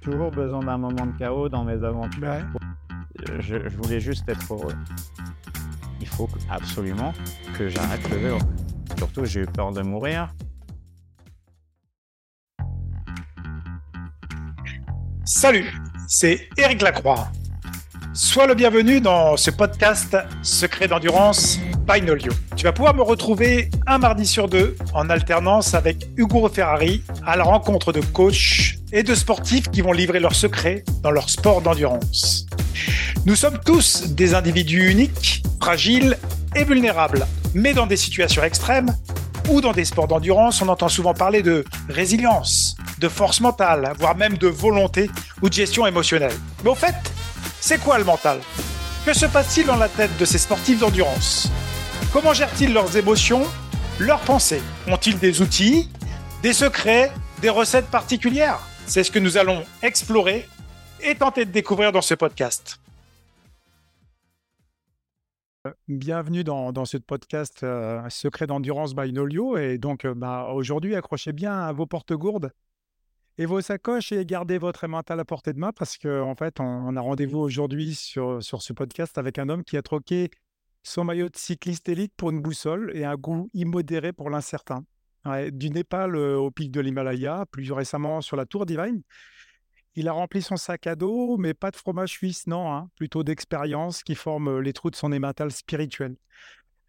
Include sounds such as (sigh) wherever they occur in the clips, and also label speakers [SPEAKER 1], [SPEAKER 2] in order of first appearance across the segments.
[SPEAKER 1] Toujours besoin d'un moment de chaos dans mes aventures.
[SPEAKER 2] Ouais.
[SPEAKER 1] Je, je voulais juste être heureux. Il faut absolument que j'arrête le vélo. Surtout, j'ai eu peur de mourir.
[SPEAKER 2] Salut, c'est Eric Lacroix. Sois le bienvenu dans ce podcast Secret d'endurance by Nolio. Tu vas pouvoir me retrouver un mardi sur deux en alternance avec Hugo Ferrari à la rencontre de coachs et de sportifs qui vont livrer leurs secrets dans leur sport d'endurance. Nous sommes tous des individus uniques, fragiles et vulnérables, mais dans des situations extrêmes ou dans des sports d'endurance, on entend souvent parler de résilience, de force mentale, voire même de volonté ou de gestion émotionnelle. Mais au fait, c'est quoi le mental? Que se passe-t-il dans la tête de ces sportifs d'endurance? Comment gèrent-ils leurs émotions, leurs pensées? Ont-ils des outils, des secrets, des recettes particulières? C'est ce que nous allons explorer et tenter de découvrir dans ce podcast. Bienvenue dans, ce podcast euh, Secret d'endurance by Nolio. Et donc, euh, bah, aujourd'hui, accrochez bien vos porte-gourdes et vos sacoches et gardez votre mental à portée de main parce qu'en en fait, on, on a rendez-vous aujourd'hui sur, sur ce podcast avec un homme qui a troqué son maillot de cycliste élite pour une boussole et un goût immodéré pour l'incertain. Du Népal au pic de l'Himalaya, plus récemment sur la Tour Divine. Il a rempli son sac à dos, mais pas de fromage suisse, non, hein, plutôt d'expérience qui forme les trous de son émental spirituel.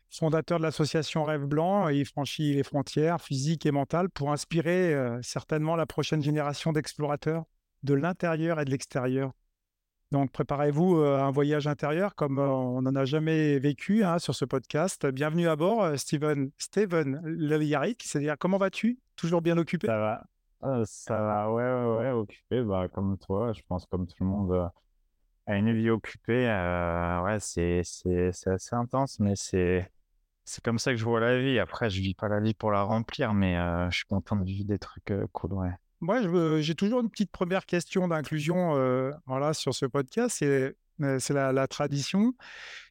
[SPEAKER 2] Fondateur de l'association Rêve Blanc, il franchit les frontières physiques et mentales pour inspirer certainement la prochaine génération d'explorateurs de l'intérieur et de l'extérieur. Donc préparez-vous euh, à un voyage intérieur comme euh, on n'en a jamais vécu hein, sur ce podcast. Bienvenue à bord, euh, Steven, Steven Leliaric. C'est-à-dire, comment vas-tu? Toujours bien occupé?
[SPEAKER 1] Ça va. Euh, ça va, ouais, ouais, ouais, occupé, bah, comme toi, je pense, comme tout le monde euh, a une vie occupée. euh, ouais, c'est, c'est, c'est assez intense, mais c'est, c'est comme ça que je vois la vie. Après, je vis pas la vie pour la remplir, mais je suis content de vivre des trucs cool, ouais.
[SPEAKER 2] Moi, j'ai toujours une petite première question d'inclusion euh, voilà, sur ce podcast. C'est euh, c'est la, tradition.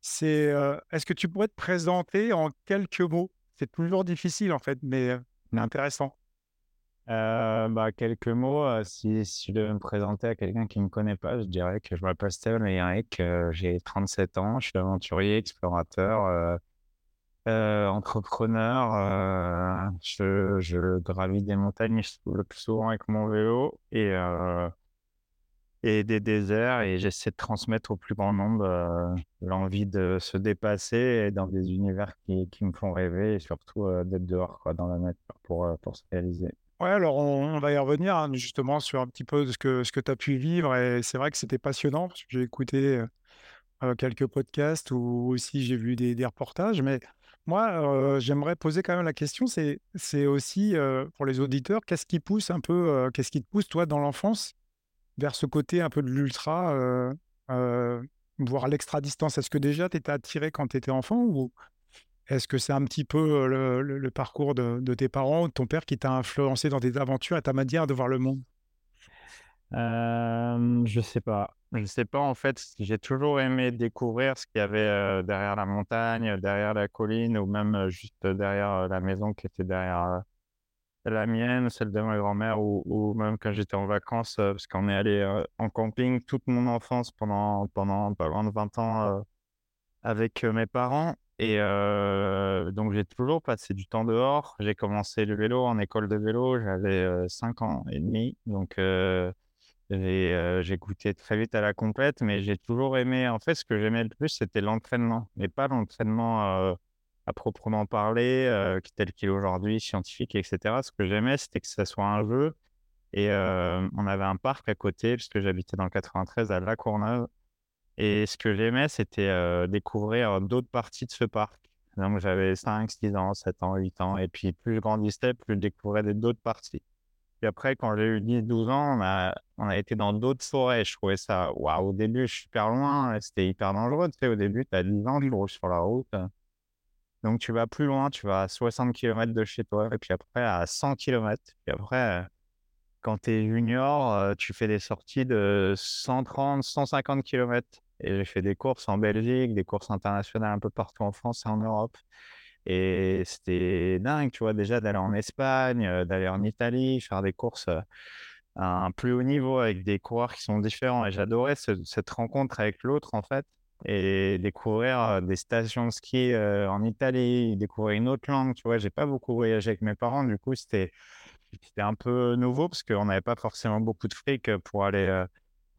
[SPEAKER 2] C'est euh, est-ce que tu pourrais te présenter en quelques mots? C'est toujours difficile en fait, mais, euh, intéressant.
[SPEAKER 1] Bah, quelques mots, si, si je devais me présenter à quelqu'un qui ne me connaît pas, je dirais que je m'appelle Steven Eric, j'ai 37 ans, je suis aventurier, explorateur, euh, entrepreneur, euh, je, je gravis des montagnes le plus souvent avec mon vélo et, euh, et des déserts et j'essaie de transmettre au plus grand nombre l'envie de se dépasser dans des univers qui, qui me font rêver et surtout d'être dehors dans la nature pour, pour se réaliser.
[SPEAKER 2] Ouais, alors on, va y revenir hein, justement sur un petit peu ce que, ce que tu as pu vivre. Et c'est vrai que c'était passionnant parce que j'ai écouté quelques podcasts ou aussi j'ai vu des, des reportages. Mais moi, j'aimerais poser quand même la question, c'est, aussi pour les auditeurs, qu'est-ce qui pousse un peu, qu'est-ce qui te pousse toi dans l'enfance vers ce côté un peu de l'ultra, voire l'extra-distance? Est-ce que déjà tu étais attiré quand tu étais enfant ou est-ce que c'est un petit peu le, parcours de, tes parents ou de ton père qui t'a influencé dans tes aventures et ta manière de voir le monde?
[SPEAKER 1] Je sais pas. Je sais pas, en fait, j'ai toujours aimé découvrir ce qu'il y avait derrière la montagne, derrière la colline, ou même juste derrière la maison qui était derrière la mienne, celle de ma grand-mère, ou, même quand j'étais en vacances, parce qu'on est allé en camping toute mon enfance pendant, pendant pas loin de 20 ans avec mes parents. Et donc, j'ai toujours passé du temps dehors. J'ai commencé le vélo en école de vélo, j'avais euh, 5 ans et demi. Donc, j'ai goûté très vite à la compète, mais j'ai toujours aimé. En fait, ce que j'aimais le plus, c'était l'entraînement, mais pas l'entraînement à proprement parler, tel qu'il est aujourd'hui, scientifique, etc. Ce que j'aimais, c'était que ça soit un jeu. Et on avait un parc à côté, puisque j'habitais dans le 93 à La Courneuve. Et ce que j'aimais, c'était découvrir d'autres parties de ce parc. Donc, j'avais 5, 6 ans, 7 ans, 8 ans. Et puis, plus je grandissais, plus je découvrais d'autres parties. Puis après, quand j'ai eu 10, 12 ans, on a, été dans d'autres forêts. Je trouvais ça, waouh, au début, super loin. C'était hyper dangereux. Tu sais, au début, tu as 10 ans, roules sur la route. Donc, tu vas plus loin, tu vas à 60 km de chez toi. Et puis après, à 100 km. Puis après, euh, quand tu es junior, euh, tu fais des sorties de 130, 150 km. Et j'ai fait des courses en Belgique, des courses internationales un peu partout en France et en Europe. Et c'était dingue, tu vois, déjà d'aller en Espagne, d'aller en Italie, faire des courses euh, un plus haut niveau avec des coureurs qui sont différents. Et j'adorais cette rencontre avec l'autre, en fait, et découvrir des stations de ski en Italie, découvrir une autre langue. Tu vois, j'ai pas beaucoup voyagé avec mes parents, du coup, c'était c'était un peu nouveau parce qu'on n'avait pas forcément beaucoup de fric pour aller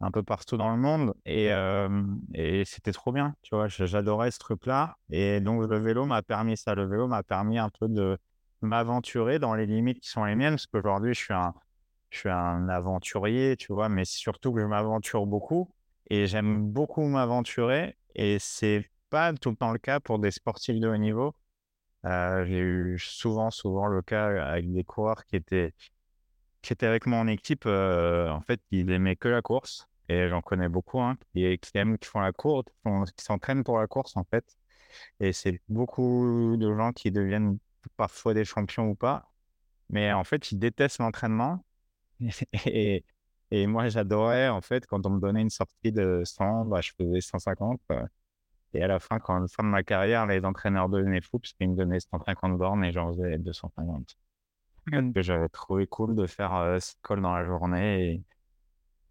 [SPEAKER 1] un peu partout dans le monde. Et, et c'était trop bien, tu vois, j'adorais ce truc-là. Et donc, le vélo m'a permis ça. Le vélo m'a permis un peu de m'aventurer dans les limites qui sont les miennes parce qu'aujourd'hui, je suis un je suis un aventurier, tu vois, mais surtout que je m'aventure beaucoup et j'aime beaucoup m'aventurer et c'est pas tout le temps le cas pour des sportifs de haut niveau. Euh, j'ai eu souvent, souvent le cas avec des coureurs qui étaient, qui avec moi en équipe. Euh, en fait, ils aimaient que la course et j'en connais beaucoup hein, qui, aiment, qui font la course, qui s'entraînent pour la course en fait. Et c'est beaucoup de gens qui deviennent parfois des champions ou pas. Mais en fait, ils détestent l'entraînement (laughs) et, moi, j'adorais, en fait, quand on me donnait une sortie de 100, bah, je faisais 150. Et à la fin, quand la fin de ma carrière, les entraîneurs devenaient fous parce qu'ils me donnaient 150 bornes et j'en faisais 250. (laughs) Que j'avais trouvé cool de faire euh, cette colle dans la journée.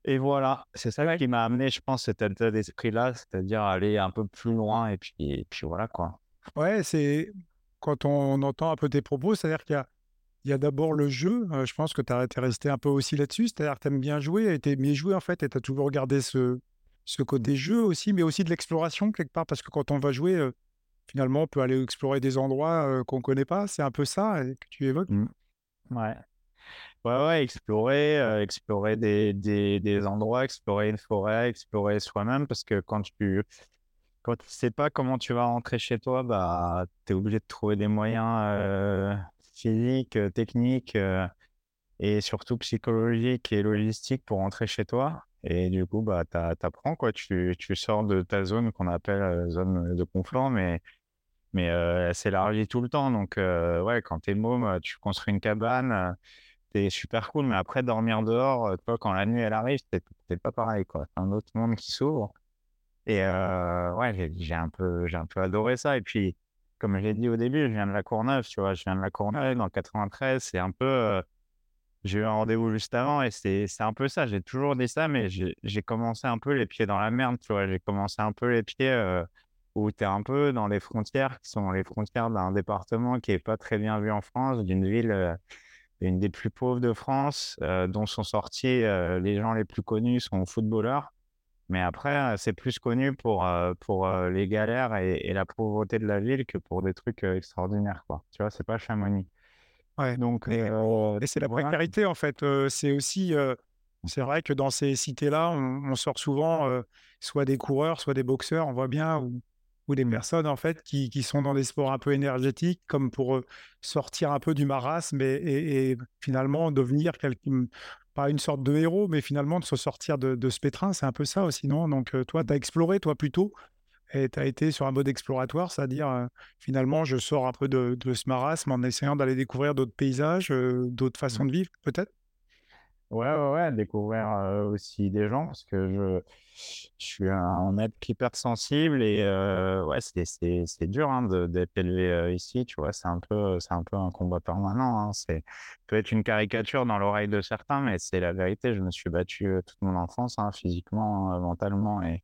[SPEAKER 1] Et, et voilà, c'est ça qui m'a amené, je pense, cet état d'esprit-là, c'est-à-dire aller un peu plus loin et puis, et puis voilà quoi.
[SPEAKER 2] Ouais, c'est quand on entend un peu tes propos, c'est-à-dire qu'il y a il y a d'abord le jeu. je pense que tu as été resté un peu aussi là-dessus. C'est-à-dire que tu aimes bien jouer et tu aimes bien jouer en fait. Et tu as toujours regardé ce, ce côté jeu aussi, mais aussi de l'exploration quelque part. Parce que quand on va jouer, finalement, on peut aller explorer des endroits qu'on ne connaît pas. C'est un peu ça que tu évoques. Mmh.
[SPEAKER 1] Ouais. Ouais, ouais, explorer, explorer des, des, endroits, explorer une forêt, explorer soi-même. Parce que quand tu quand tu sais pas comment tu vas rentrer chez toi, bah, tu es obligé de trouver des moyens physique, technique et surtout psychologique et logistique pour rentrer chez toi. Et du coup, bah, tu apprends, quoi. Tu, tu, sors de ta zone qu'on appelle zone de confort, mais, mais elle s'élargit tout le temps. Donc, ouais, quand tu es môme, tu construis une cabane, c'est super cool. Mais après, dormir dehors, toi, quand la nuit elle arrive, c'est pas pareil, quoi. C'est un autre monde qui s'ouvre. Et ouais, j'ai un, peu, un peu adoré ça. Et puis, comme je l'ai dit au début, je viens de la Courneuve, tu vois, je viens de la Courneuve dans le 93, c'est un peu, euh, j'ai eu un rendez-vous juste avant et c'est, c'est un peu ça, j'ai toujours dit ça, mais j'ai, commencé un peu les pieds dans la merde, tu vois, j'ai commencé un peu les pieds euh, où tu es un peu dans les frontières qui sont les frontières d'un département qui est pas très bien vu en France, d'une ville, euh, une des plus pauvres de France, dont sont sortis les gens les plus connus sont footballeurs. Mais après, c'est plus connu pour, pour les galères et, la pauvreté de la ville que pour des trucs extraordinaires, quoi. Tu vois, c'est pas Chamonix.
[SPEAKER 2] Ouais. Donc, et c'est la précarité, en fait. c'est aussi, c'est vrai que dans ces cités-là, on, sort souvent soit des coureurs, soit des boxeurs, on voit bien, ou, ou des personnes, en fait, qui, qui, sont dans des sports un peu énergétiques, comme pour sortir un peu du marasme et, et finalement devenir quelqu'un pas une sorte de héros, mais finalement de se sortir de, ce pétrin, c'est un peu ça aussi, non? Donc toi, tu as exploré, toi plutôt, et tu as été sur un mode exploratoire, c'est-à-dire finalement, je sors un peu de, de, ce marasme en essayant d'aller découvrir d'autres paysages, d'autres façons mmh. de vivre, peut-être?
[SPEAKER 1] Ouais, ouais, ouais, découvrir aussi des gens parce que je, je suis un être hypersensible et ouais, c'est dur hein, d'être élevé ici, tu vois, c'est un peu, un peu un combat permanent. Hein, c'est peut être une caricature dans l'oreille de certains, mais c'est la vérité. Je me suis battu toute mon enfance, hein, physiquement, mentalement et,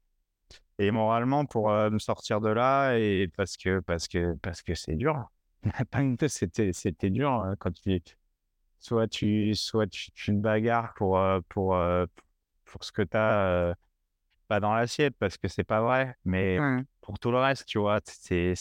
[SPEAKER 1] et moralement pour me sortir de là et parce que parce que parce que c'est dur. (laughs) C'était c'était dur quand tu soit tu, soit tu, te bagarres pour, euh, pour, euh, pour ce que tu as euh, pas dans l'assiette, parce que c'est pas vrai, mais pour tout le reste, tu vois, c'est,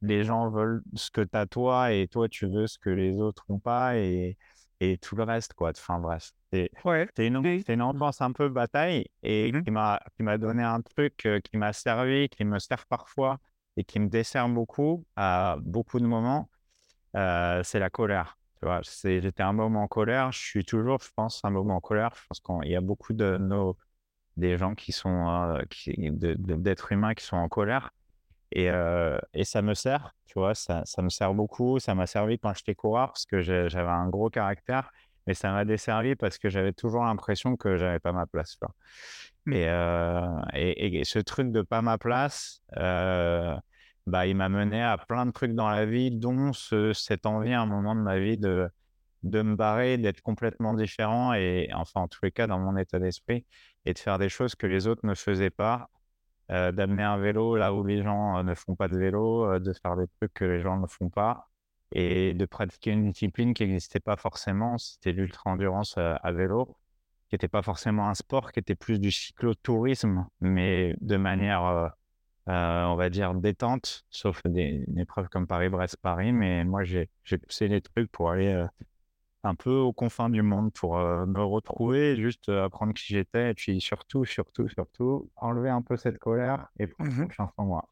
[SPEAKER 1] les gens veulent ce que tu as toi, et toi, tu veux ce que les autres n'ont pas, et, et tout le reste, quoi. Enfin, bref. C'est, ouais. une, c'est une ambiance un peu bataille, et mmh qui, m'a, qui m'a donné un truc qui m'a servi, qui me sert parfois, et qui me dessert beaucoup à beaucoup de moments, c'est la colère. Tu vois, j'étais un moment en colère. Je suis toujours, je pense, un moment en colère. Je pense qu'il y a beaucoup de nos, des gens qui sont, euh, d'êtres humains qui sont en colère. Et, euh, et ça me sert, tu vois, ça, ça me sert beaucoup. Ça m'a servi quand j'étais coureur parce que j'avais un gros caractère, mais ça m'a desservi parce que j'avais toujours l'impression que j'avais pas ma place. Mmh. Et, euh, et, et, ce truc de pas ma place, bah, il m'a mené à plein de trucs dans la vie, dont cette envie à un moment de ma vie de, de me barrer, d'être complètement différent et enfin, en tous les cas, dans mon état d'esprit et de faire des choses que les autres ne faisaient pas, heu, d'amener un vélo là où les gens, heu, ne font pas de vélo, heu, de faire des trucs que les gens ne font pas et de pratiquer une discipline qui n'existait pas forcément. C'était l'ultra-endurance, à vélo, qui était pas forcément un sport, qui était plus du cyclotourisme, mais de manière, heu, on va dire détente, sauf des une épreuve comme Paris-Brest-Paris. Mais moi, j'ai poussé les trucs pour aller, heu, un peu aux confins du monde, pour, heu, me retrouver, juste, apprendre qui j'étais et puis surtout, surtout, surtout, enlever un peu cette colère et prendre
[SPEAKER 2] Mmh
[SPEAKER 1] confiance en moi.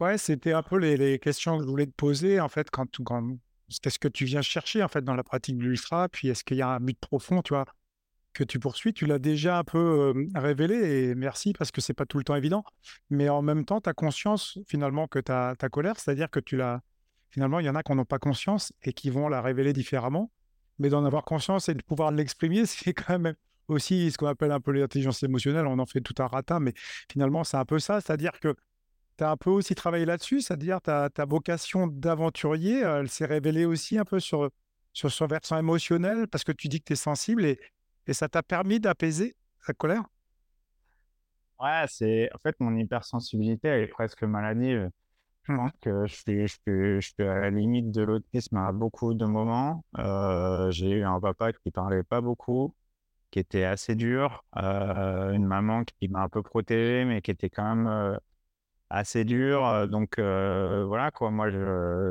[SPEAKER 2] Ouais, c'était un peu les les questions que je voulais te poser, en fait, quand quand qu'est-ce que tu viens chercher, en fait, dans la pratique de l'ultra? Puis est-ce qu'il y a un but profond, tu vois, que tu poursuis? Tu l'as déjà un peu, révélé et merci parce que c'est pas tout le temps évident. Mais en même temps, tu as conscience finalement que ta ta colère, c'est-à-dire que tu l'as finalement, il y en a qui en ont pas conscience et qui vont la révéler différemment. Mais d'en avoir conscience et de pouvoir l'exprimer, (laughs) c'est quand même aussi ce qu'on appelle un peu l'intelligence émotionnelle. On en fait tout un ratin, mais finalement, c'est un peu ça. C'est-à-dire que tu as un peu aussi travaillé là-dessus, c'est-à-dire ta ta vocation d'aventurier, elle s'est révélée aussi un peu sur, sur son versant émotionnel parce que tu dis que tu es sensible et et ça t'a permis d'apaiser ta colère?
[SPEAKER 1] Ouais, c'est en fait, mon hypersensibilité, elle est presque maladive. Je pense que je suis je suis je suis à la limite de l'autisme à beaucoup de moments. Heu, j'ai eu un papa qui parlait pas beaucoup, qui était assez dur, heu, une maman qui m'a un peu protégé, mais qui était quand même, heu, assez heu, donc voilà quoi. Moi,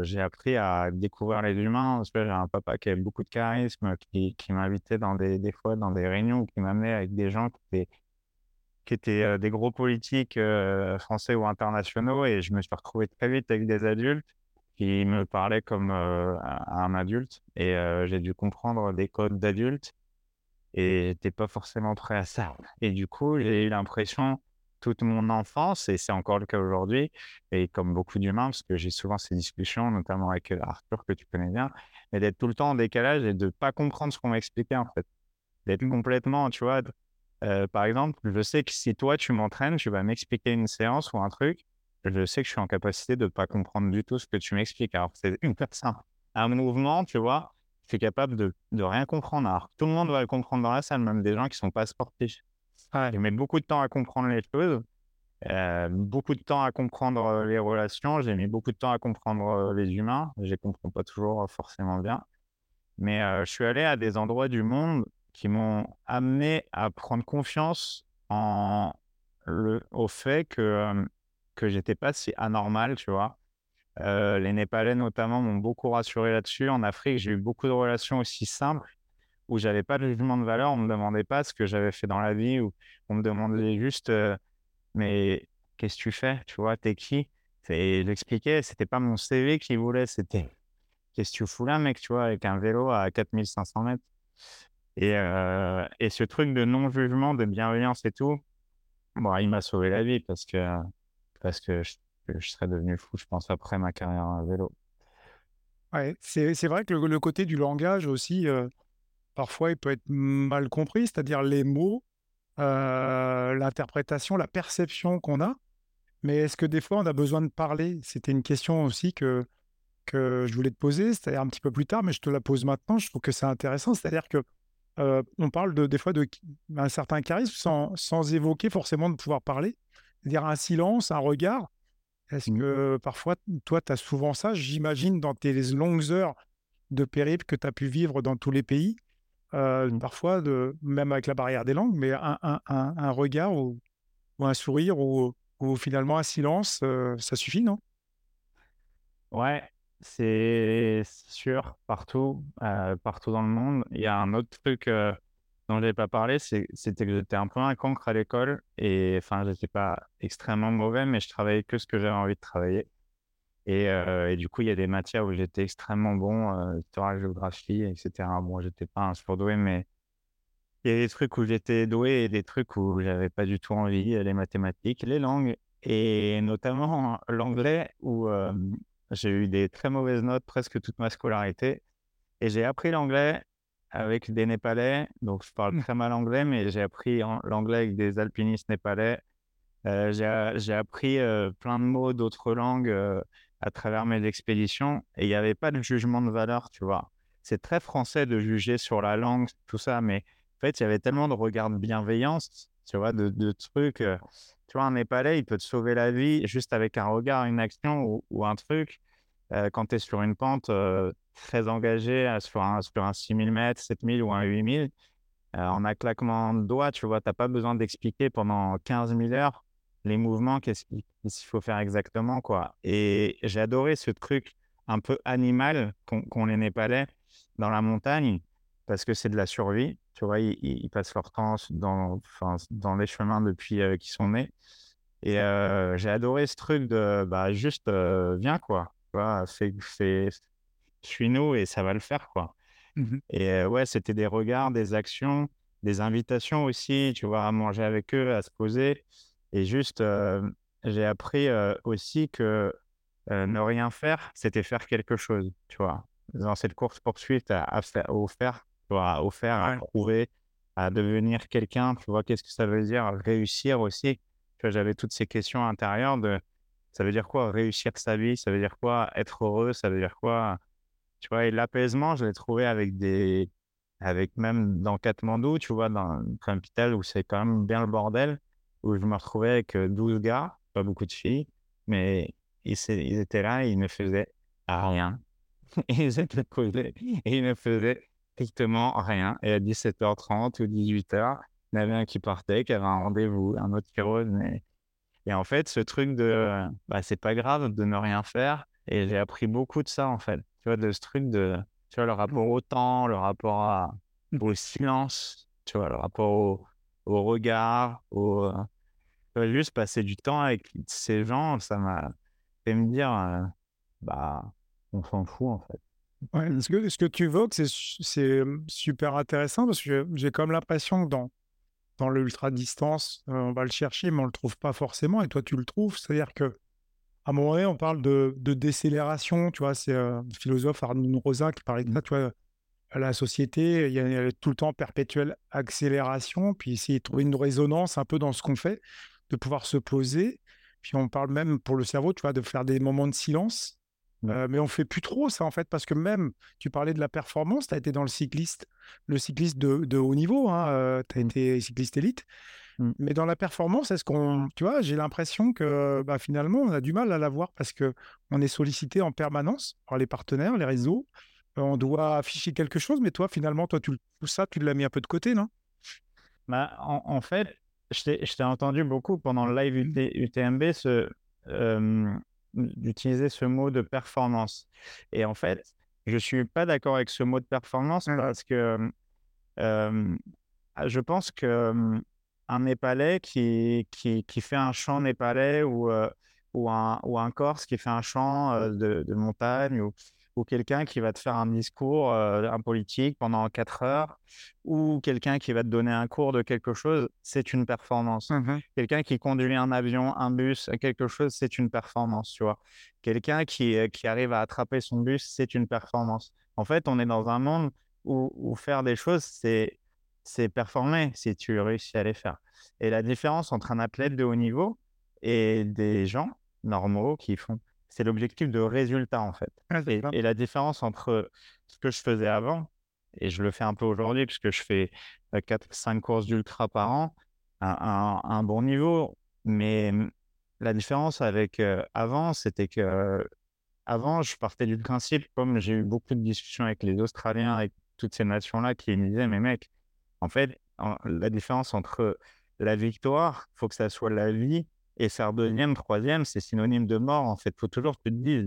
[SPEAKER 1] j'ai appris à découvrir les humains. J'ai un papa qui avait beaucoup de charisme, qui m'invitait des fois dans des réunions, qui m'amenait avec des gens qui étaient des gros politiques, français ou internationaux et je me suis retrouvé très vite avec des adultes qui me parlaient comme, un adulte et j'ai dû comprendre des codes d'adultes et j'étais pas forcément prêt à ça et du coup, j'ai eu l'impression toute mon enfance et c'est encore le cas aujourd'hui et comme beaucoup d'humains, parce que j'ai souvent ces discussions, notamment avec, heu, Arthur que tu connais bien, mais d'être tout le temps en décalage et de pas comprendre ce qu'on m'expliquait, en fait. D'être
[SPEAKER 2] mh.
[SPEAKER 1] complètement, tu vois? Heu, par exemple, je sais que si toi tu m'entraînes, tu vas m'expliquer une séance ou un truc, je sais que je suis en capacité de pas comprendre du tout ce que tu m'expliques. Alors c'est hyper (laughs) simple. Un mouvement, tu vois, je suis capable de de rien comprendre. Alors tout le monde va le comprendre dans la salle, même des gens qui sont pas sportifs.
[SPEAKER 2] Ouais.
[SPEAKER 1] Je mets beaucoup de temps à comprendre les choses, heu, beaucoup de temps à comprendre, heu, les relations. J'ai mis beaucoup de temps à comprendre, heu, les humains. Je les comprends pas toujours, forcément bien. Mais, je suis allé à des endroits du monde qui m'ont amené à prendre confiance en le au fait que, hem, que j'étais pas si anormal, tu vois? Les Népalais notamment m'ont beaucoup rassuré là-dessus. En Afrique, j'ai eu beaucoup de relations aussi simples où j'avais pas de jugement de valeur. On me demandait pas ce que j'avais fait dans la vie ou on me demandait juste, heu: «Mais qu'est-ce que tu fais?» Tu vois? «Tu qui?» C'est j'expliquais, c'était pas mon CV qu'ils voulaient, c'était: «Qu'est-ce que tu fous là mec?» Tu vois? Avec un vélo à 4 500 m. Et heu et ce truc de non-jugement, de bienveillance et tout, bon, il m'a sauvé la vie parce que parce que je serais devenu fou, je pense, après ma carrière à vélo.
[SPEAKER 2] Ouais, c'est vrai que le côté du langage aussi, heu, parfois il peut être mal compris, c'est-à-dire les mots, heu, l'interprétation, la perception qu'on a. Mais est-ce que des fois on a besoin de parler? C'était une question aussi que que je voulais te poser, c'est-à-dire un petit peu plus tard, mais je te la pose maintenant. Je trouve que c'est intéressant, c'est-à-dire que, heu, on parle de des fois de q un certain charisme sans sans évoquer forcément de pouvoir parler. C'est-à-dire un silence, un regard. Est-ce
[SPEAKER 1] Mmh.
[SPEAKER 2] que parfois, toi, tu as souvent ça? J'imagine dans tes longues heures de périple que tu as pu vivre dans tous les pays, heu,
[SPEAKER 1] Mmh.
[SPEAKER 2] parfois de même avec la barrière des langues, mais un un un regard ou un sourire ou finalement un silence, heu, ça suffit, non?
[SPEAKER 1] Ouais, c'est sûr, partout, heu, partout dans le monde. Il y a un autre truc, dont j'ai pas parlé, c'était que j'étais un peu un cancre à l'école et enfin, j'étais pas extrêmement mauvais, mais je travaillais que ce que j'avais envie de travailler et du coup, il y a des matières où j'étais extrêmement bon, histoire, géographie et cetera. Bon, j'étais pas un surdoué, mais il y a des trucs où j'étais doué et des trucs où j'avais pas du tout envie, les mathématiques, les langues et notamment (laughs) l'anglais où, j'ai eu des très mauvaises notes presque toute ma scolarité et j'ai appris l'anglais avec des Népalais, donc je parle
[SPEAKER 2] Mmh.
[SPEAKER 1] très mal anglais, mais j'ai appris l'anglais avec des alpinistes népalais. Heu, j'ai appris, plein de mots d'autres langues, à travers mes expéditions et il y avait pas de jugement de valeur, tu vois? c'est très français de juger sur la langue, tout ça, mais en fait, il y avait tellement de regards de bienveillance, tu vois, de, trucs. euh, tu vois, un Népalais, il peut te sauver la vie juste avec un regard, une action ou, un truc. Euh, quand tu es sur une pente euh, très engagée, sur un, sur un 6000 mètres, 7000 ou un 8000, euh, en un claquement de doigts, tu vois, tu n'as pas besoin d'expliquer pendant 15 000 heures les mouvements, qu'est-ce qu'il faut faire exactement, quoi. Et j'ai adoré ce truc un peu animal qu'ont les Népalais dans la montagne, parce que c'est de la survie. Tu vois, ils, passent leur temps dans, enfin, dans les chemins depuis euh, qu'ils sont nés. Et euh, j'ai adoré ce truc de, bah, juste, euh, viens, quoi. Tu vois, fais, fais, suis-nous et ça va le faire, quoi.
[SPEAKER 2] Mmh
[SPEAKER 1] Et ouais, c'était des regards, des actions, des invitations aussi, tu vois, à manger avec eux, à se poser. Et juste, euh, j'ai appris euh, aussi que euh, ne rien faire, c'était faire quelque chose, tu vois. Dans cette course-poursuite à, à faire, au faire, tu vois, au faire, à
[SPEAKER 2] Ouais.
[SPEAKER 1] prouver, à devenir quelqu'un, tu vois, qu'est-ce que ça veut dire réussir aussi. Tu vois, j'avais toutes ces questions intérieures de, ça veut dire quoi réussir sa vie, ça veut dire quoi être heureux, ça veut dire quoi? Tu vois, et l'apaisement, je l'ai trouvé avec des, avec même dans Katmandou, tu vois, dans une capitale où c'est quand même bien le bordel, où je me retrouvais avec euh, 12 gars, pas beaucoup de filles, mais ils, étaient là, ils ne faisaient rien. (laughs) Ils étaient posés et ils ne faisaient strictement rien. Et à 17h30 ou 18h, il y en avait un qui partait, qui avait un rendez-vous, un autre qui revenait. Et en fait, ce truc de, bah, c'est pas grave de ne rien faire. Et j'ai appris beaucoup de ça, en fait. Tu vois, de ce truc de, tu vois, le rapport au temps, le rapport au silence, tu vois, le rapport au, au regard, au, euh, juste passer du temps avec ces gens, ça m'a fait me dire, euh, bah, on s'en fout, en fait.
[SPEAKER 2] Ouais, ce que ce que tu c'est mmh, super intéressant? Parce que j'ai comme l'impression que dans dans l'ultra distance, heu, on va le chercher, mais on le trouve pas forcément et toi tu le trouves. C'est-à-dire qu'à un moment on parle de décélération, tu vois? C'est, le philosophe Arnould Rosin qui parlait de ça, tu vois? La société, il y a tout le temps perpétuelle accélération, puis essayer de trouver une résonance un peu dans ce qu'on fait, de pouvoir se poser. Puis on parle même pour le cerveau, tu vois? De faire des moments de silence.
[SPEAKER 1] Ouais.
[SPEAKER 2] Heu, mais on fait plus trop ça, en fait, parce que même tu parlais de la performance, tu as été dans le cycliste le cycliste de de haut niveau, hein, heu, tu as
[SPEAKER 1] Mmh.
[SPEAKER 2] été cycliste élite.
[SPEAKER 1] Mmh.
[SPEAKER 2] Mais dans la performance, est-ce qu'on tu vois, j'ai l'impression que, bah, finalement, on a du mal à l'avoir parce qu'on est sollicité en permanence par les partenaires, les réseaux. On doit afficher quelque chose, mais toi, finalement, toi, tu tout ça, tu l'as mis un peu de côté, non?
[SPEAKER 1] Bah, en, en fait, je t'ai entendu beaucoup pendant le live UT UTMB ce, euh, d'utiliser ce mot de performance. Et en fait, je suis pas d'accord avec ce mot de performance
[SPEAKER 2] Ouais.
[SPEAKER 1] parce que euh, je pense que un Népalais qui, qui, qui fait un chant népalais ou, euh, ou, un, ou un Corse qui fait un chant euh, de, de montagne ou, ou quelqu'un qui va te faire un discours, euh, un politique pendant 4 heures ou quelqu'un qui va te donner un cours de quelque chose, c'est une performance.
[SPEAKER 2] Mmh
[SPEAKER 1] Quelqu'un qui conduit un avion, un bus, quelque chose, c'est une performance, tu vois. Quelqu'un qui, euh, qui arrive à attraper son bus, c'est une performance. En fait, on est dans un monde où, où faire des choses, c'est c'est performer si tu réussis à les faire. Et la différence entre un athlète de haut niveau et des gens normaux qui font, c'est l'objectif de résultat en fait. Et, et la différence entre ce que je faisais avant, et je le fais un peu aujourd'hui, puisque je fais 4-5 courses d'ultra par an, à un, un bon niveau. Mais la différence avec euh, avant, c'était que euh, avant, je partais du principe, comme j'ai eu beaucoup de discussions avec les Australiens, avec toutes ces nations-là, qui me disaient, mais mec, en fait, en- la différence entre la victoire, faut que ça soit la vie, et faire deuxième, troisième, c'est synonyme de mort. En fait, faut toujours te dire,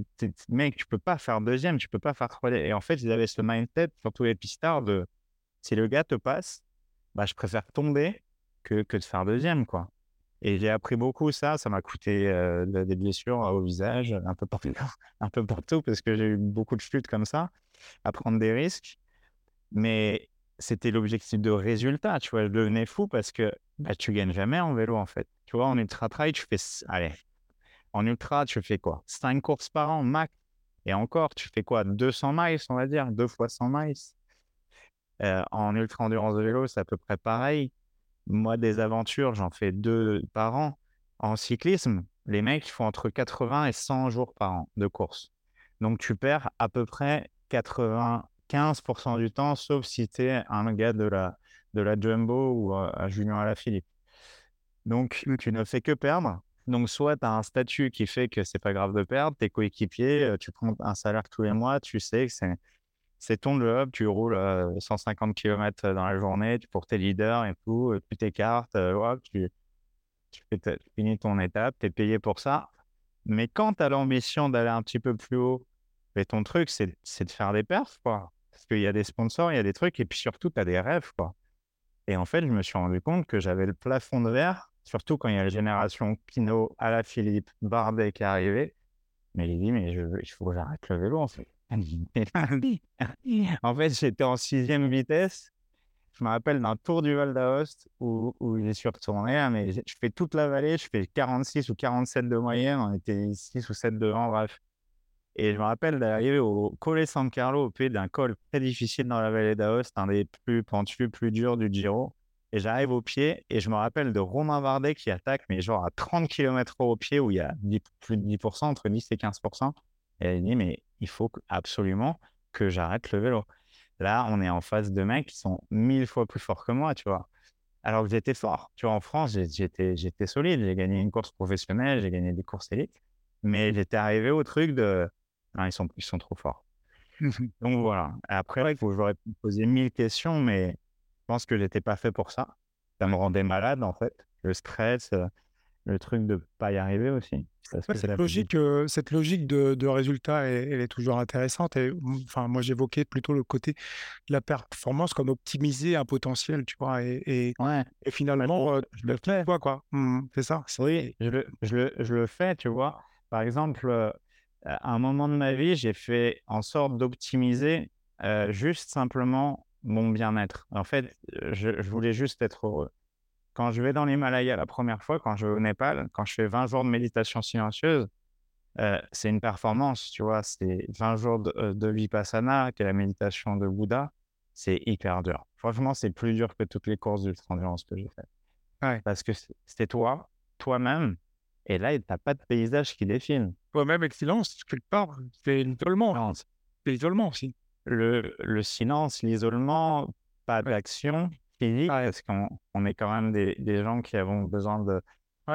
[SPEAKER 1] mec, tu peux pas faire deuxième, tu peux pas faire troisième. Et en fait, ils avaient ce mindset, surtout les pistards, de si le gars te passe, bah, je préfère tomber que, que de faire deuxième, quoi. Et j'ai appris beaucoup ça. Ça m'a coûté euh, de- des blessures au visage, un peu partout, (laughs) un peu partout, parce que j'ai eu beaucoup de chutes comme ça, à prendre des risques. Mais c'était l'objectif de résultat, tu vois. Je devenais fou parce que bah, tu gagnes jamais en vélo, en fait. Tu vois, en ultra trail, tu fais, allez, en ultra, tu fais quoi? 5 courses par an, max. Et encore, tu fais quoi? 200 miles, on va dire, 2 fois 100 miles. Euh, en ultra endurance de vélo, c'est à peu près pareil. Moi, des aventures, j'en fais deux par an. En cyclisme, les mecs font entre 80 et 100 jours par an de course. Donc, tu perds à peu près 80, 15% du temps, sauf si tu es un gars de la, de la Jumbo ou à Julien Alaphilippe. Donc, tu ne fais que perdre. Donc, soit tu as un statut qui fait que c'est pas grave de perdre, tes coéquipiers, tu prends un salaire tous les mois, tu sais que c'est, c'est ton job, tu roules 150 km dans la journée pour tes leaders et tout, tu t'écartes, tu, tu, tu finis ton étape, tu es payé pour ça. Mais quand tu as l'ambition d'aller un petit peu plus haut, mais ton truc, c'est de faire des perfs, quoi. Parce qu'il y a des sponsors, il y a des trucs, et puis surtout, tu as des rêves, quoi. Et en fait, je me suis rendu compte que j'avais le plafond de verre, surtout quand il y a la génération Pinot, Philippe, Bardet qui est arrivé. Mais j'ai dit, mais je, il faut que j'arrête le vélo, en fait. (laughs) (laughs) en fait, j'étais en sixième vitesse. Je me rappelle d'un tour du Val d'Aoste où, où je suis retourné, hein, mais je fais toute la vallée, je fais 46 ou 47 de moyenne, on était 6 ou 7 devant, bref. Et je me rappelle d'arriver au Colle San Carlo, au pied d'un col très difficile dans la vallée d'Aoste, un des plus pentus, plus durs du Giro. Et j'arrive au pied et je me rappelle de Romain Vardet qui attaque, mais genre à 30 km au pied où il y a plus de 10%, entre 10 et 15%. Et il dit, mais il faut absolument que j'arrête le vélo. Là, on est en face de mecs qui sont mille fois plus forts que moi, tu vois. Alors que j'étais fort. Tu vois, en France, j'étais solide. J'ai gagné une course professionnelle, j'ai gagné des courses élites. Mais j'étais arrivé au truc de ils, sont, ils sont trop forts. Donc voilà. Après, il faut j'aurais pu poser mille questions, mais je pense que j'étais pas fait pour ça. Ça me rendait malade, en fait. Le stress, euh, le truc de pas y arriver aussi.
[SPEAKER 2] cette, logique, euh, cette logique de, de résultat, elle, est toujours intéressante. Et, enfin, moi, j'évoquais plutôt le côté de la performance comme optimiser un potentiel, tu vois. Et, et,
[SPEAKER 1] ouais.
[SPEAKER 2] et finalement, je le fais. Quoi, quoi. Mmh, c'est ça.
[SPEAKER 1] Oui, je le, je, le, je le fais, tu vois. Par exemple, euh, à un moment de ma vie, j'ai fait en sorte d'optimiser juste simplement mon bien-être. En fait, je, voulais juste être heureux. Quand je vais dans l'Himalaya la première fois, quand je vais au Népal, quand je fais 20 jours de méditation silencieuse, c'est une performance, tu vois. C'est 20 jours de, de Vipassana, qui est la méditation de Bouddha. C'est hyper dur. Franchement, c'est plus dur que toutes les courses d'ultra-endurance que j'ai faites. Ouais. Parce que c'est toi, toi-même, et là, tu n'as pas de paysage qui défile.
[SPEAKER 2] Toi-même, avec silence, quelque part, c'est l'isolement. C'est l'isolement aussi.
[SPEAKER 1] Le, le silence, l'isolement, pas d'action physique, parce qu'on est quand même des, des, gens qui avons besoin de,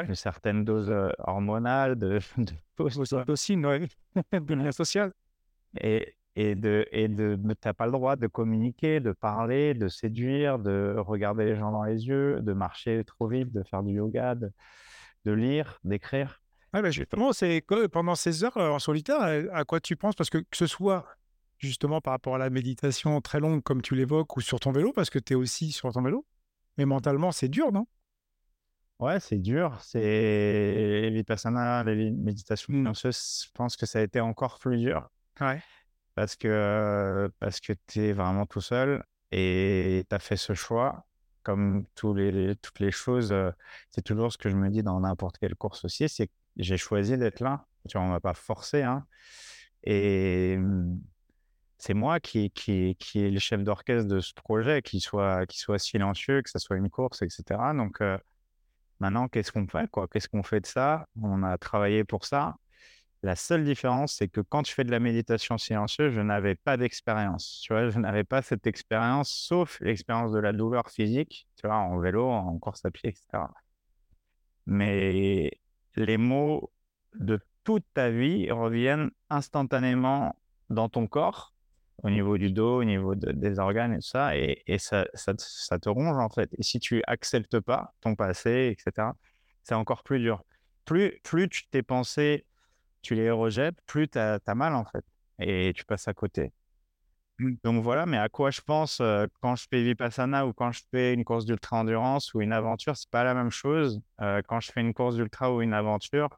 [SPEAKER 1] de certaines doses euh, hormonales, de, (laughs) de
[SPEAKER 2] ouais. (laughs) de social.
[SPEAKER 1] Et, et de et de t'as pas le droit de communiquer, de parler, de séduire, de regarder les gens dans les yeux, de marcher trop vite, de faire du yoga, de, de lire, d'écrire.
[SPEAKER 2] Ouais, bah, justement, c'est pendant ces heures en solitaire, à, quoi tu penses? Parce que que ce soit justement par rapport à la méditation très longue, comme tu l'évoques, ou sur ton vélo, parce que tu es aussi sur ton vélo, mais mentalement, c'est dur, non?
[SPEAKER 1] Ouais, c'est dur. C'est les personnes, les méditations mmh. je pense que ça a été encore plus dur.
[SPEAKER 2] Ouais.
[SPEAKER 1] Parce que, parce que tu es vraiment tout seul et tu as fait ce choix comme toutes les choses, euh, c'est toujours ce que je me dis dans n'importe quelle course aussi, c'est que j'ai choisi d'être là. Tu vois, on m'a pas forcé. Hein. Et mmh, c'est moi qui, qui, qui est le chef d'orchestre de ce projet, qui soit, soit silencieux, que ce soit une course, etc. Donc euh, maintenant, qu'est-ce qu'on fait Qu'est-ce qu'on fait de ça? On a travaillé pour ça. La seule différence, c'est que quand je fais de la méditation silencieuse, je n'avais pas d'expérience. Tu vois, je n'avais pas cette expérience, sauf l'expérience de la douleur physique, tu vois, en vélo, en course à pied, etc. Mais les mots de toute ta vie reviennent instantanément dans ton corps, au niveau du dos, au niveau des organes et ça, et, ça, ça, te ronge en fait. Et si tu acceptes pas ton passé, etc., c'est encore plus dur. Plus, plus tu t'es pensé tu les rejettes, plus tu as, mal en fait. Et tu passes à côté. Mmh. Donc voilà, mais à quoi je pense quand je fais Vipassana ou quand je fais une course d'ultra-endurance ou une aventure, c'est pas la même chose. Quand je fais une course d'ultra ou une aventure,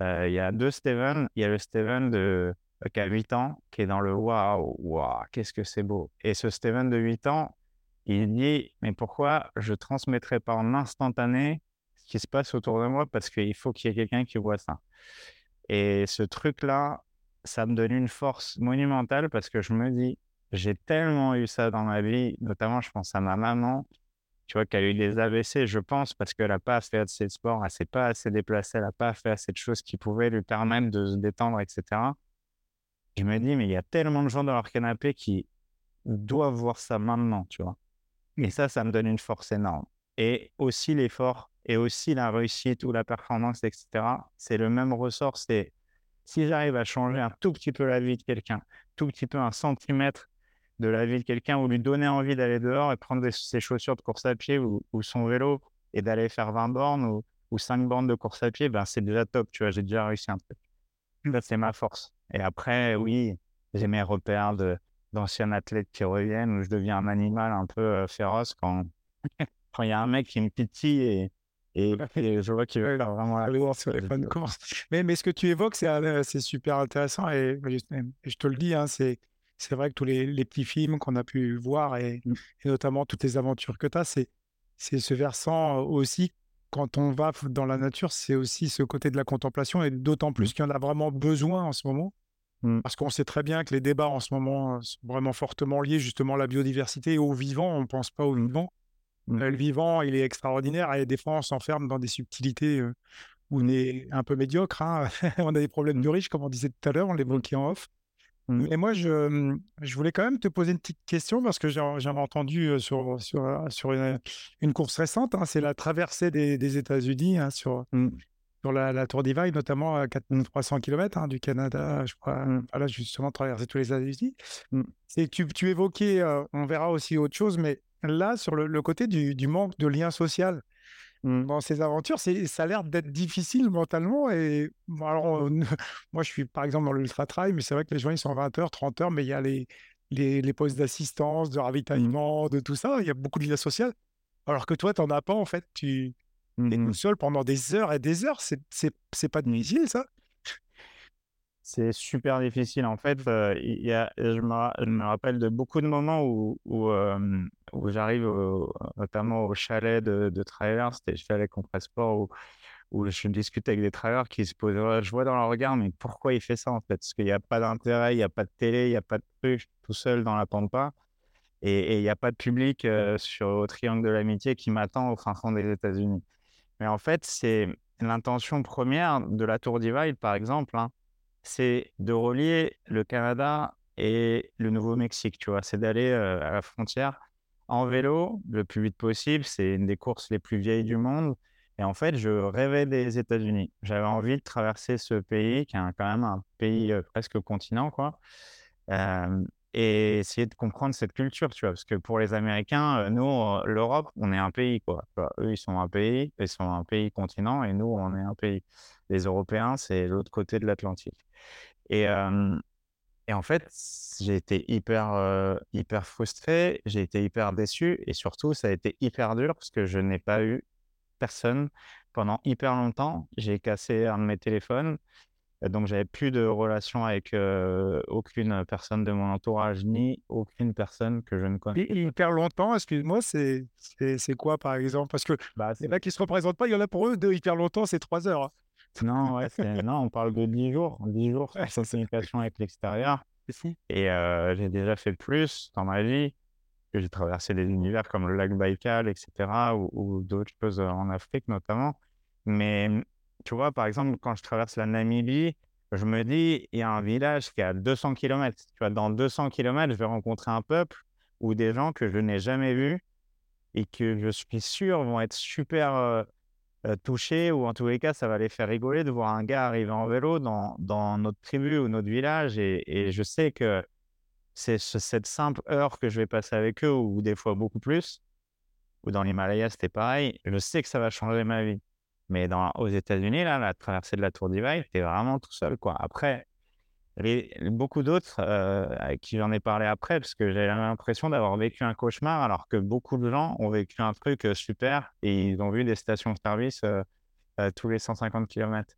[SPEAKER 1] il y a deux Steven. Il y a le Steven de, qui a 8 ans, qui est dans le waouh, waouh, qu'est-ce que c'est beau. Et ce Steven de 8 ans, il dit, mais pourquoi je transmettrai pas en instantané ce qui se passe autour de moi parce qu'il faut qu'il y ait quelqu'un qui voit ça? Et ce truc-là, ça me donne une force monumentale parce que je me dis, j'ai tellement eu ça dans ma vie, notamment je pense à ma maman, tu vois, qui a eu des AVC, je pense, parce qu'elle n'a pas fait assez de sport, elle ne s'est pas assez déplacée, elle n'a pas fait assez de choses qui pouvaient lui permettre de se détendre, etc. Je me dis, mais il y a tellement de gens dans leur canapé qui, doivent voir ça maintenant, tu vois. Et ça, ça me donne une force énorme. Et aussi l'effort et aussi la réussite ou la performance, etc. C'est le même ressort. C'est si j'arrive à changer un tout petit peu la vie de quelqu'un, tout petit peu un centimètre de la vie de quelqu'un ou lui donner envie d'aller dehors et prendre ses chaussures de course à pied ou, son vélo et d'aller faire 20 bornes ou, ou 5 bornes de course à pied, ben c'est déjà top, tu vois, j'ai déjà réussi un truc. C'est ma force. Et après, oui, j'ai mes repères de, d'anciens athlètes qui reviennent où je deviens un animal un peu euh, féroce quand (laughs) il y a un mec qui me pitié et, et, je vois qu'il veut vraiment
[SPEAKER 2] aller sur les de course. Mais, mais ce que tu évoques, c'est, euh, super intéressant et, je te le dis, hein, c'est, c'est vrai que tous les, les, petits films qu'on a pu voir et, mmh. et notamment toutes les aventures que tu as, c'est, c'est ce versant aussi quand on va dans la nature, c'est aussi ce côté de la contemplation et d'autant mmh. plus qu'il y en a vraiment besoin en ce moment. Mmh. Parce qu'on sait très bien que les débats en ce moment sont vraiment fortement liés justement à la biodiversité et au vivant. On ne pense pas au vivant. Mmh. le vivant, il est extraordinaire et des fois, on s'enferme dans des subtilités où on est un peu médiocre. Hein. (laughs) on a des problèmes de riches, comme on disait tout à l'heure, on l'évoquait en off. Mmh. Et moi, je, je, voulais quand même te poser une petite question parce que j'ai entendu sur, sur, sur une, course récente, hein, c'est la traversée des, États-Unis hein, sur, mmh. sur la, Tour Divide, notamment à 4300 km du Canada, je crois. Voilà, justement, traverser tous les États-Unis. Tu évoquais, on verra aussi autre chose, mais là, sur le, côté du, manque de lien social mmh. dans ces aventures, ça a l'air d'être difficile mentalement. Et alors, (laughs) moi, je suis par exemple dans l'ultra-trail, mais c'est vrai que les gens, ils sont 20 heures, 30 heures, mais il y a les, les, postes d'assistance, de mmh. ravitaillement, de tout ça. Il y a beaucoup de lien social. Alors que toi, tu n'en as pas, en fait. Tu es tout mmh seul pendant des heures et des heures. C'est pas difficile, ça?
[SPEAKER 1] C'est super difficile. En fait, il y a, je, me, rappelle de beaucoup de moments où, où, j'arrive notamment au chalet de, de trailers, c'était le chalet Compressport, où, où je discute avec des trailers qui se posent, je vois dans leur regard, mais pourquoi il fait ça en fait? Parce qu'il n'y a pas d'intérêt, il n'y a pas de télé, il n'y a pas de truc, tout seul dans la pampa. Et il n'y a pas de public sur au Triangle de l'Amitié qui m'attend au fin fond des États-Unis. Mais en fait, c'est l'intention première de la Tour Divide, par exemple. Hein, c'est de relier le Canada et le Nouveau-Mexique, tu vois. C'est d'aller à la frontière en vélo le plus vite possible. C'est une des courses les plus vieilles du monde. Et en fait, je rêvais des États-Unis. J'avais envie de traverser ce pays, qui est quand même un pays presque continent, quoi. Et essayer de comprendre cette culture, tu vois. Parce que pour les Américains, nous, l'Europe, on est un pays, quoi. eux, ils sont un pays, ils sont un pays continent, et nous, on est un pays. Les Européens, c'est l'autre côté de l'Atlantique. Et, et en fait, j'ai été hyper, hyper frustré, j'ai été hyper déçu et surtout, ça a été hyper dur parce que je n'ai pas eu personne pendant hyper longtemps. J'ai cassé un de mes téléphones, donc j'avais plus de relation avec aucune personne de mon entourage ni aucune personne que je ne connais.
[SPEAKER 2] hyper longtemps, excuse-moi, c'est c'est quoi par exemple? Parce que bah, c'est là qui se représentent pas, il y en a pour eux, de hyper longtemps, c'est trois heures. Hein.
[SPEAKER 1] Non, (laughs) ouais, non, on parle de 10 jours. 10 jours sans communication avec l'extérieur. Et euh, j'ai déjà fait plus dans ma vie. J'ai traversé des univers comme le lac Baïkal, etc., ou, d'autres choses en Afrique notamment. Mais tu vois, par exemple, quand je traverse la Namibie, je me dis, il y a un village qui est à 200 km. Tu vois, dans 200 km, je vais rencontrer un peuple ou des gens que je n'ai jamais vus et que je suis sûr vont être super euh, euh, toucher ou en tous les cas, ça va les faire rigoler de voir un gars arriver en vélo dans, notre tribu ou notre village. Et je sais que c'est cette simple heure que je vais passer avec eux, ou des fois beaucoup plus, ou dans l'Himalaya, c'était pareil. Je sais que ça va changer ma vie. Mais dans, aux États-Unis, là, la traversée de la Tour d'Ivry, t'es vraiment tout seul, quoi. Après, beaucoup d'autres euh, avec qui j'en ai parlé après, parce que j'ai l'impression d'avoir vécu un cauchemar, alors que beaucoup de gens ont vécu un truc euh, super et ils ont vu des stations-service euh, tous les 150 km.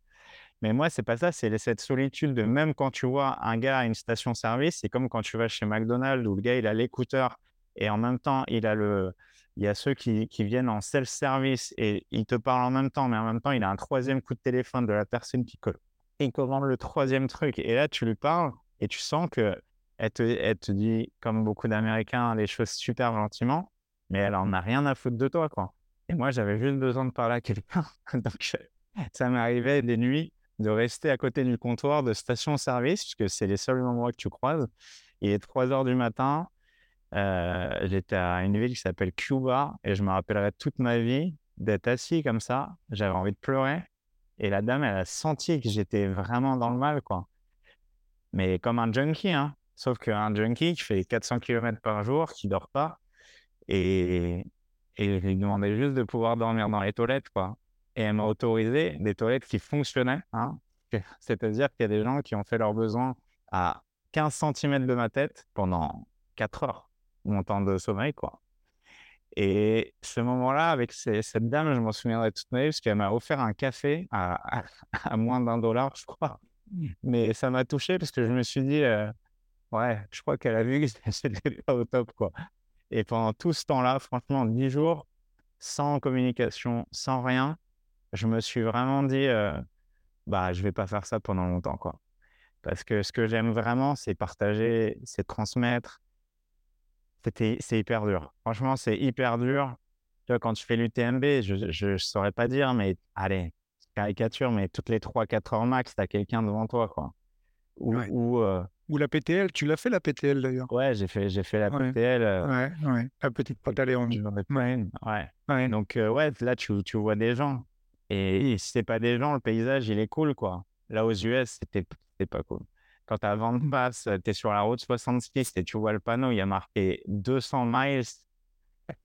[SPEAKER 1] Mais moi, c'est pas ça, c'est cette solitude de même quand tu vois un gars à une station-service, c'est comme quand tu vas chez McDonald's où le gars il a l'écouteur et en même temps il a le, il y a ceux qui, qui viennent en self-service et ils te parlent en même temps, mais en même temps il a un troisième coup de téléphone de la personne qui colle il commande le troisième truc. Et là, tu lui parles et tu sens que elle te, elle te dit, comme beaucoup d'Américains, les choses super gentiment, mais elle en a rien à foutre de toi, quoi. Et moi, j'avais juste besoin de parler à quelqu'un. (laughs) Donc, ça m'arrivait des nuits de rester à côté du comptoir de station-service, puisque c'est les seuls moments que tu croises. Il est 3 heures du matin Euh, j'étais à une ville qui s'appelle Cuba et je me rappellerai toute ma vie d'être assis comme ça. J'avais envie de pleurer. Et la dame, elle a senti que j'étais vraiment dans le mal, quoi. Mais comme un junkie, hein. Sauf qu'un junkie qui fait 400 km par jour, qui dort pas. Et, et je lui demandais juste de pouvoir dormir dans les toilettes, quoi. Et elle m'a autorisé des toilettes qui fonctionnaient, hein. (laughs) C'est-à-dire qu'il y a des gens qui ont fait leurs besoins à 15 cm de ma tête pendant 4 heures, mon temps de sommeil, quoi. Et ce moment-là, avec cette dame, je m'en souviendrai toute ma vie parce qu'elle m'a offert un café à, à, moins d'un dollar, je crois. Mmh. Mais ça m'a touché parce que je me suis dit, euh, ouais, je crois qu'elle a vu que (laughs) c'était pas au top, quoi. Et pendant tout ce temps-là, franchement, 10 jours, sans communication, sans rien, je me suis vraiment dit, euh, bah, je vais pas faire ça pendant longtemps, quoi. Parce que ce que j'aime vraiment, c'est partager, c'est transmettre, c'est hyper dur. Franchement, c'est hyper dur. Tu vois, quand tu fais l'UTMB, je ne saurais pas dire, mais allez, caricature, mais toutes les 3-4 heures max, tu as quelqu'un devant toi, quoi.
[SPEAKER 2] Ou, ou, euh ou, la PTL, tu l'as fait la PTL d'ailleurs?
[SPEAKER 1] Ouais, j'ai fait, fait la PTL. Euh
[SPEAKER 2] ouais, ouais, la petite Léon.
[SPEAKER 1] Ouais. ouais. Donc, euh, ouais, là, tu, tu vois des gens. Et si c'est pas des gens, le paysage, il est cool, quoi. Là, aux US, c'était pas cool. Quand tu as vent de mmh. passe, tu es sur la route 66 et tu vois le panneau, il y a marqué 200 miles.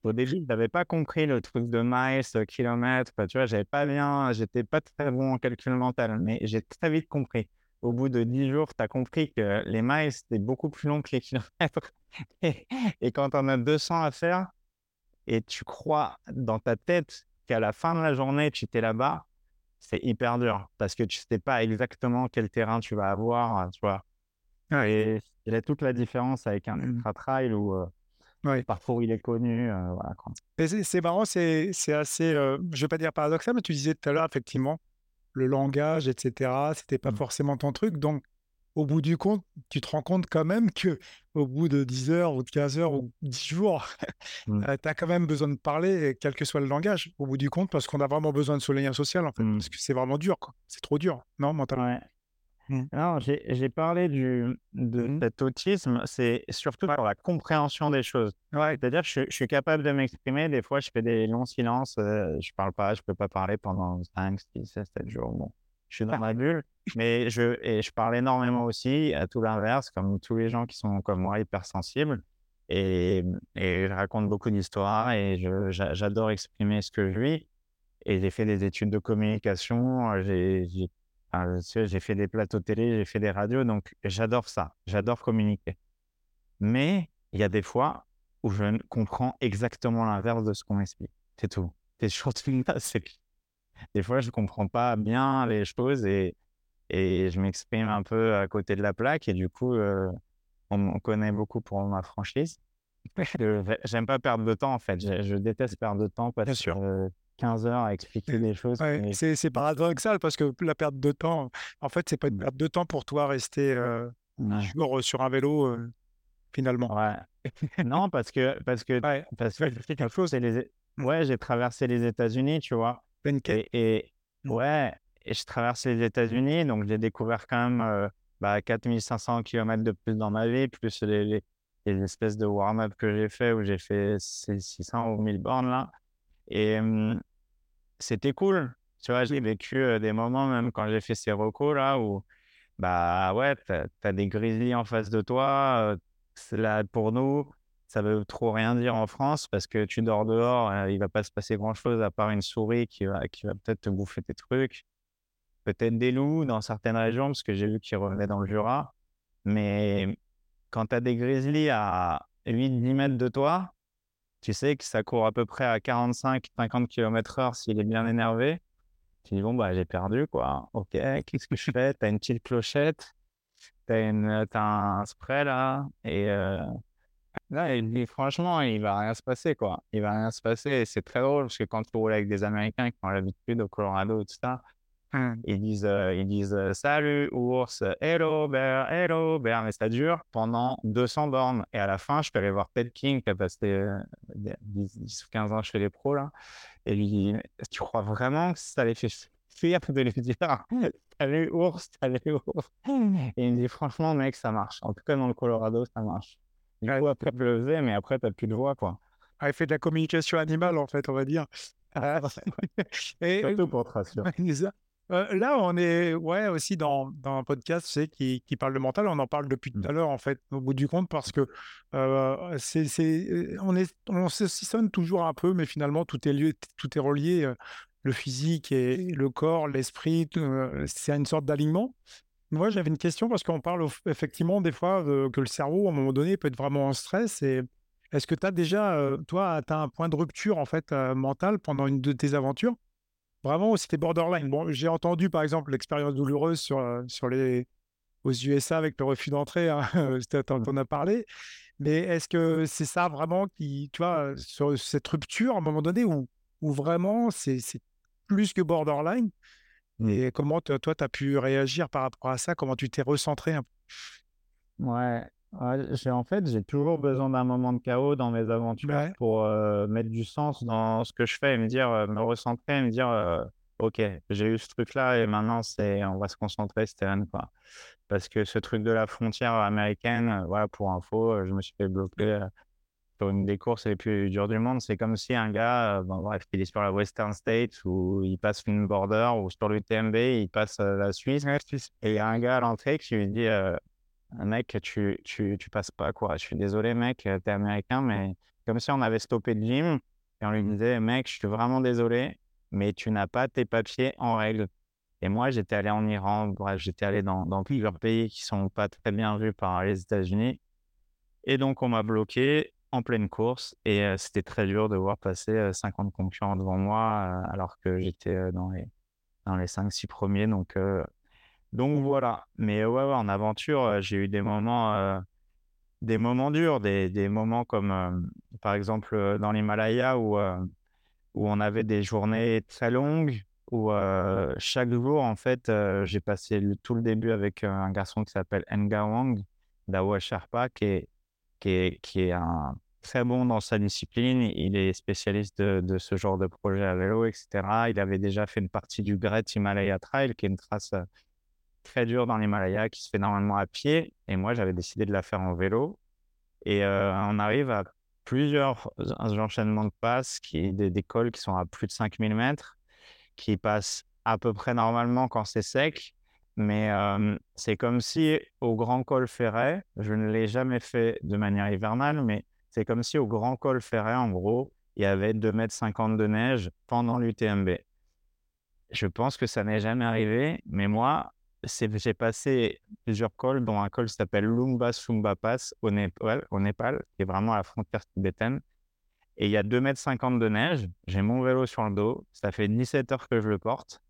[SPEAKER 1] Au début, je n'avais pas compris le truc de miles, kilomètres. Tu vois, j'avais pas bien, j'étais pas très bon en calcul mental, mais j'ai très vite compris. Au bout de 10 jours, tu as compris que les miles, c'était beaucoup plus long que les kilomètres. (laughs) Et, et quand on a 200 à faire, et tu crois dans ta tête qu'à la fin de la journée, tu étais là-bas, c'est hyper dur parce que tu sais pas exactement quel terrain tu vas avoir, tu vois? Et il y a toute la différence avec un mmh. ultra trail où euh, le parcours il est connu. Euh, voilà,
[SPEAKER 2] c'est marrant, c'est assez, euh, je vais pas dire paradoxal, mais tu disais tout à l'heure, effectivement, le langage, etc., c'était pas mmh. forcément ton truc. Donc, au bout du compte, tu te rends compte quand même que au bout de 10 heures ou de 15 heures ou 10 jours, (laughs) mmh. euh, tu as quand même besoin de parler, quel que soit le langage, au bout du compte, parce qu'on a vraiment besoin de ce lien social, en fait, mmh. parce que c'est vraiment dur, C'est trop dur, non, mentalement?
[SPEAKER 1] Mmh. Non, j'ai parlé du, de cet autisme, c'est surtout pour la compréhension des choses. C'est-à-dire que je, suis capable de m'exprimer, des fois je fais des longs silences, euh, je parle pas, je peux pas parler pendant 5, 6, 7 jours. Bon je suis dans ma bulle. Mais je, et je parle énormément aussi, à tout l'inverse, comme tous les gens qui sont comme moi, hypersensibles. Et, et je raconte beaucoup d'histoires et j'adore exprimer ce que je vis. Et j'ai fait des études de communication, j'ai j'ai fait des plateaux télé, j'ai fait des radios, donc j'adore ça, j'adore communiquer. Mais il y a des fois où je comprends exactement l'inverse de ce qu'on m'explique. C'est tout. C'est surtout (laughs) c'est des fois, je ne comprends pas bien les choses et, et je m'exprime un peu à côté de la plaque. Et du coup, euh, on me connaît beaucoup pour ma franchise. J'aime pas perdre de temps, en fait. Je, déteste perdre de temps, pas
[SPEAKER 2] sûr.
[SPEAKER 1] 15 heures à expliquer les choses.
[SPEAKER 2] C'est paradoxal parce que la perte de temps, en fait, c'est pas une mmh. perte de temps pour toi rester euh, sur un vélo, euh, finalement.
[SPEAKER 1] Ouais. non, parce que, parce que, parce que, quelque chose, les... Ouais, j'ai traversé les États-Unis, tu vois. Et, mmh. ouais, et je traverse les États-Unis, donc j'ai découvert quand même euh, bah, 4500 km de plus dans ma vie, plus les, les, espèces de warm-up que j'ai fait où j'ai fait 600 ou 1000 bornes là. Et c'était cool. Tu vois, j'ai vécu euh, des moments, même quand j'ai fait ces recos là, où bah ouais, tu as, des grizzlies en face de toi. Euh, c'est là pour nous ça veut trop rien dire en France parce que tu dors dehors, il va pas se passer grand-chose à part une souris qui va, peut-être te bouffer tes trucs. Peut-être des loups dans certaines régions, parce que j'ai vu qu'ils revenaient dans le Jura. Mais quand tu as des grizzlies à 8-10 mètres de toi, tu sais que ça court à peu près à 45-50 km/h s'il est bien énervé. Tu dis, bon, bah, j'ai perdu, quoi. Ok, qu'est-ce que je fais? Tu as une petite clochette, tu as, un spray là, et Là, il franchement, il va rien se passer, quoi. Il va rien se passer. c'est très drôle parce que quand tu roules avec des Américains qui ont l'habitude au Colorado, tout ça, mmh. ils disent, euh, ils disent euh, salut ours, hello bear, hello bear, mais ça dure pendant 200 bornes. Et à la fin, je peux aller voir Ted King qui a passé 10, ou 15 ans chez les pros, là, et lui dit, tu crois vraiment que ça les fait fuir de lui dire? (laughs) Salut ours, salut ours Et il me dit, franchement, mec, ça marche. En tout cas, dans le Colorado, ça marche. Après, je le faisais, mais après, tu n'as plus de voix, quoi.
[SPEAKER 2] Ah, il fait de la communication animale, en fait, on va dire.
[SPEAKER 1] Ah, (laughs)
[SPEAKER 2] Et
[SPEAKER 1] Surtout pour (laughs)
[SPEAKER 2] ça. Euh, là, on est ouais, aussi dans, dans un podcast tu sais, qui, qui parle de mental. On en parle depuis tout
[SPEAKER 1] Mmh.
[SPEAKER 2] à l'heure, en fait, au bout du compte, parce que euh, c'est, c'est, euh, on, est, on se sonne toujours un peu, mais finalement, tout est, lieu, tout est relié. euh, Le physique et le corps, l'esprit, tout, euh, c'est une sorte d'alignement. Moi, j'avais une question parce qu'on parle effectivement des fois euh, que le cerveau, à un moment donné, peut être vraiment en stress. Et est-ce que tu as déjà, euh, toi, atteint un point de rupture en fait euh, mental pendant une de tes aventures? Vraiment, c'était borderline. Bon, j'ai entendu par exemple l'expérience douloureuse sur, euh, sur les, aux USA avec le refus d'entrée, hein, (laughs) t'en as parlé. Mais est-ce que c'est ça vraiment qui, tu vois, sur cette rupture à un moment donné où, où vraiment c'est plus que borderline?
[SPEAKER 1] Mmh.
[SPEAKER 2] Et comment toi, tu as pu réagir par rapport à ça? Comment tu t'es recentré un peu?
[SPEAKER 1] Ouais, en fait, j'ai toujours besoin d'un moment de chaos dans mes aventures
[SPEAKER 2] Ouais.
[SPEAKER 1] pour euh, mettre du sens dans ce que je fais et me dire, euh, me recentrer et me dire, euh, ok, j'ai eu ce truc-là et maintenant c'est, on va se concentrer, Stéphane, quoi. Parce que ce truc de la frontière américaine, voilà, pour info, je me suis fait bloquer euh, sur une des courses les plus dures du monde. C'est comme si un gars, euh, bon, bref, il est sur la Western States ou il passe une border ou sur l'UTMB, il passe euh, la Suisse et il y a un gars à l'entrée qui lui dit, euh, mec, tu, tu, tu passes pas, quoi. Je suis désolé, mec, t'es américain, mais comme si on avait stoppé le gym et on lui disait, mec, je suis vraiment désolé, mais tu n'as pas tes papiers en règle. Et moi, j'étais allé en Iran, bref, j'étais allé dans, dans plusieurs pays qui sont pas très bien vus par les États-Unis. Et donc, on m'a bloqué en pleine course et euh, c'était très dur de voir passer euh, 50 concurrents devant moi euh, alors que j'étais dans les, dans les 5-6 premiers. Donc, donc voilà. Mais ouais, ouais, en aventure, j'ai eu des moments, des moments durs, des, des moments comme par exemple dans l'Himalaya où, où on avait des journées très longues, où chaque jour, en fait, j'ai passé le- tout le début avec un garçon qui s'appelle Nga Wang, d'Awa Sherpa, qui est, qui est, qui est un très bon dans sa discipline. Il est spécialiste de, ce genre de projet à vélo, etc. Il avait déjà fait une partie du Great Himalaya Trail, qui est une trace euh, très dure dans l'Himalaya, qui se fait normalement à pied. Et moi, j'avais décidé de la faire en vélo. Et euh, on arrive à plusieurs en- enchaînements de passes, qui, des, des cols qui sont à plus de 5000 mètres, qui passent à peu près normalement quand c'est sec. Mais c'est comme si au Grand Col Ferret, je ne l'ai jamais fait de manière hivernale, mais c'est comme si au Grand Col Ferret, en gros, il y avait 2,50 m de neige pendant l'UTMB. Je pense que ça n'est jamais arrivé, mais moi, j'ai passé plusieurs cols, dont un col s'appelle Lumba Sumba Pass au Népal, au Népal, qui est vraiment à la frontière tibétaine. Et il y a 2,50 m de neige. J'ai mon vélo sur le dos. Ça fait 17 heures que je le porte.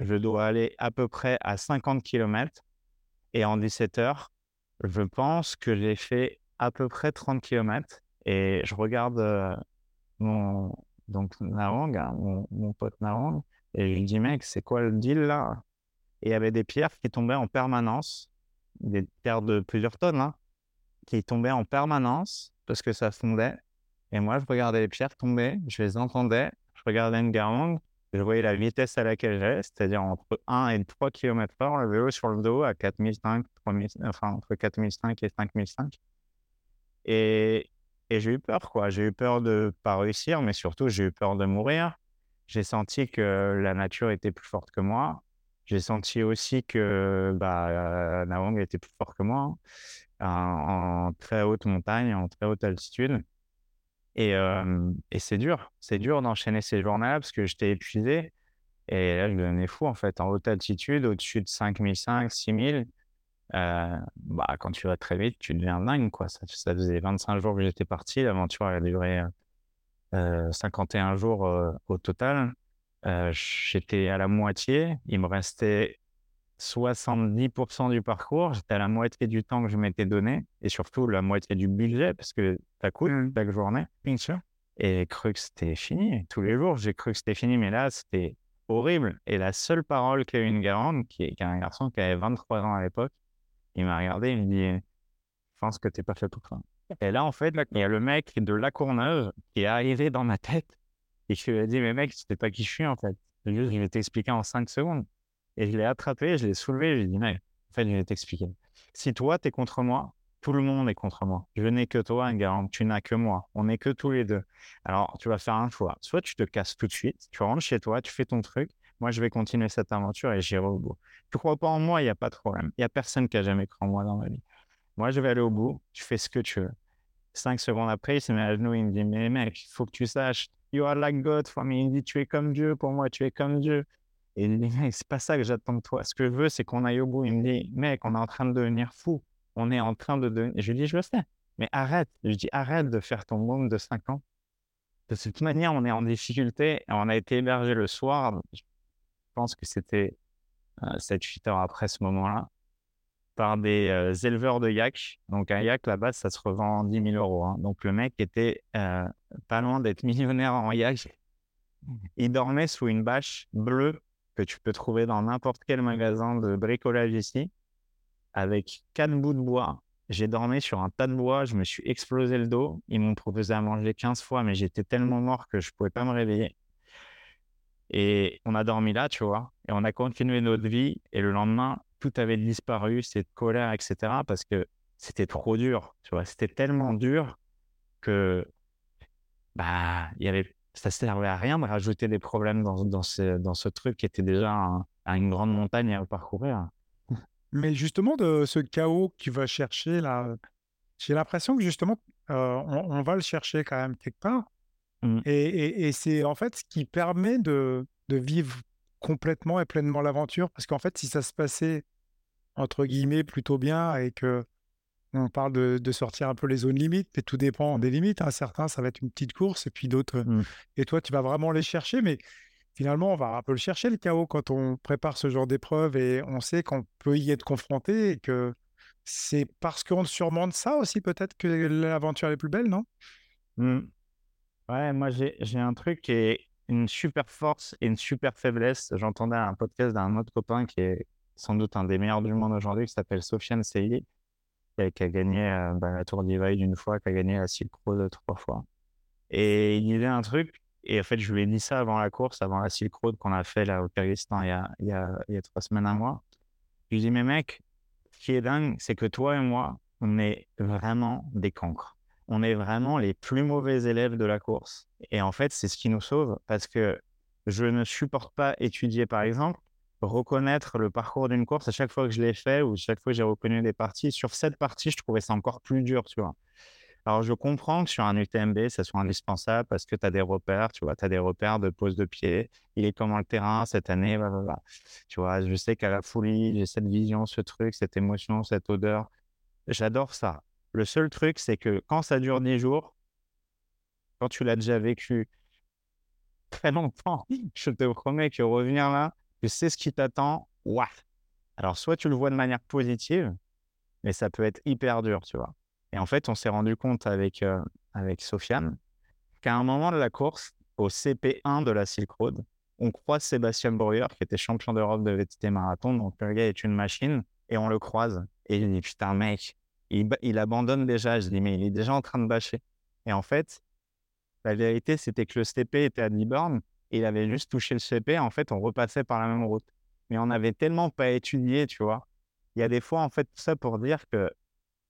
[SPEAKER 1] Je dois aller à peu près à 50 km. Et en 17 heures, je pense que j'ai fait à peu près 30 km. Et je regarde euh, mon donc Narang, hein, mon, pote Narang, et je lui dis, mec, c'est quoi le deal là? Et il y avait des pierres qui tombaient en permanence, des pierres de plusieurs tonnes, hein, qui tombaient en permanence parce que ça fondait. Et moi, je regardais les pierres tomber, je les entendais, je regardais une garande, je voyais la vitesse à laquelle j'allais, c'est-à-dire entre 1 et 3 km heure, le vélo sur le dos à 4005, 3000, enfin entre 4005 et 5005. Et, et j'ai eu peur, quoi. J'ai eu peur de pas réussir, mais surtout, j'ai eu peur de mourir. J'ai senti que la nature était plus forte que moi. J'ai senti aussi que bah, Nawang était plus fort que moi hein, en, en très haute montagne, en très haute altitude. Et, c'est dur, c'est dur d'enchaîner ces journées-là parce que j'étais épuisé. Et là, je devenais fou en fait, en haute altitude, au-dessus de 5005, 6000. Euh, bah, quand tu vas très vite, tu deviens dingue, quoi. Ça, ça faisait 25 jours que j'étais parti. L'aventure a duré euh, 51 jours au total. J'étais à la moitié. Il me restait 70% du parcours. J'étais à la moitié du temps que je m'étais donné et surtout la moitié du budget parce que ça coûte
[SPEAKER 2] Mmh.
[SPEAKER 1] chaque journée.
[SPEAKER 2] Bien sûr.
[SPEAKER 1] Et j'ai cru que c'était fini. Tous les jours, j'ai cru que c'était fini, mais là, c'était horrible. Et la seule parole qu'a eu une garande, qui est, qui est un garçon qui avait 23 ans à l'époque, il m'a regardé, il me dit Je pense que t'es pas fait pour ça. Et là, en fait, il y a le mec de La Courneuve qui est arrivé dans ma tête et je lui ai dit Mais mec, tu sais pas qui je suis en fait. Je vais t'expliquer en 5 secondes. Et je l'ai attrapé, je l'ai soulevé, je lui ai dit Mec, en fait, je vais t'expliquer. Si toi, t'es contre moi, Tout le monde est contre moi. Je n'ai que toi, Garant. Tu n'as que moi. On n'est que tous les deux. Alors, tu vas faire un choix. Soit tu te casses tout de suite, tu rentres chez toi, tu fais ton truc. Moi, je vais continuer cette aventure et j'irai au bout. Tu crois pas en moi, il n'y a pas de problème. Il n'y a personne qui a jamais cru en moi dans ma vie. Moi, je vais aller au bout. Tu fais ce que tu veux. Cinq secondes après, il se met à genoux. Il me dit, mais mec, il faut que tu saches. You are like God for me. Il me dit, tu es comme Dieu. Pour moi, tu es comme Dieu. Il me dit, c'est pas ça que j'attends de toi. Ce que je veux, c'est qu'on aille au bout. Il me dit, mec, on est en train de devenir fou on est en train de devenir. Je lui dis, je le sais, mais arrête. Je lui dis, arrête de faire ton môme de 5 ans. De toute manière, on est en difficulté. On a été hébergé le soir. Je pense que c'était 7-8 heures après ce moment-là par des euh, éleveurs de yak. Donc, un yak, là-bas, ça se revend 10 000 euros. Hein. Donc, le mec était euh, pas loin d'être millionnaire en yak. Il dormait sous une bâche bleue que tu peux trouver dans n'importe quel magasin de bricolage ici avec quatre bouts de bois. J'ai dormi sur un tas de bois, je me suis explosé le dos. Ils m'ont proposé à manger 15 fois, mais j'étais tellement mort que je pouvais pas me réveiller. Et on a dormi là, tu vois, et on a continué notre vie. Et le lendemain, tout avait disparu, cette colère, etc. Parce que c'était trop dur, tu vois. C'était tellement dur que bah, y avait, ça servait à rien de rajouter des problèmes dans, dans, ce, dans ce truc qui était déjà une grande montagne à parcourir.
[SPEAKER 2] Mais justement, de ce chaos que tu vas chercher là, j'ai l'impression que justement, on, va le chercher quand même quelque part. Mmh. Et, c'est en fait ce qui permet de, vivre complètement et pleinement l'aventure. Parce qu'en fait, si ça se passait, entre guillemets, plutôt bien et que on parle de, sortir un peu les zones limites, et tout dépend des limites. Hein. Certains, ça va être une petite course, et puis d'autres. Mmh. Et toi, tu vas vraiment les chercher. Mais finalement, on va un peu le chercher, le chaos, quand on prépare ce genre d'épreuve et on sait qu'on peut y être confronté et que c'est parce qu'on surmonte ça aussi, peut-être que l'aventure est plus belle, non?
[SPEAKER 1] Mmh. Ouais, moi, j'ai un truc qui est une super force et une super faiblesse. J'entendais un podcast d'un autre copain qui est sans doute un des meilleurs du monde aujourd'hui, qui s'appelle Sofiane Seyi, qui a, gagné euh, bah, la Tour d'Ivide une fois, qui a gagné la Silk Road trois fois. Et il disait un truc et en fait, je lui ai dit ça avant la course, avant la Silk Road qu'on a fait là au Kyrgyzstan il y a, il trois semaines, un mois. Je lui ai dit, mais mec, ce qui est dingue, c'est que toi et moi, on est vraiment des cancres. On est vraiment les plus mauvais élèves de la course. Et en fait, c'est ce qui nous sauve parce que je ne supporte pas étudier, par exemple, reconnaître le parcours d'une course à chaque fois que je l'ai fait ou chaque fois que j'ai reconnu des parties. Sur cette partie, je trouvais ça encore plus dur, tu vois. Alors, je comprends que sur un UTMB, ça soit indispensable parce que tu as des repères, tu vois, tu as des repères de pose de pied. Il est comment le terrain cette année, Tu vois, je sais qu'à la folie, j'ai cette vision, ce truc, cette émotion, cette odeur. J'adore ça. Le seul truc, c'est que quand ça dure 10 jours, quand tu l'as déjà vécu très longtemps, (laughs) je te promets que revenir là, tu sais ce qui t'attend. Waouh! Alors, soit tu le vois de manière positive, mais ça peut être hyper dur, tu vois. Et en fait, on s'est rendu compte avec, euh, avec Sofiane qu'à un moment de la course, au CP1 de la Silk Road, on croise Sébastien Breuer, qui était champion d'Europe de VTT marathon. Donc, le gars est une machine et on le croise. Et je dis, putain, mec, il, il abandonne déjà. Je dis, mais il est déjà en train de bâcher. Et en fait, la vérité, c'était que le CP était à 10 bornes il avait juste touché le CP. En fait, on repassait par la même route. Mais on n'avait tellement pas étudié, tu vois. Il y a des fois, en fait, tout ça pour dire que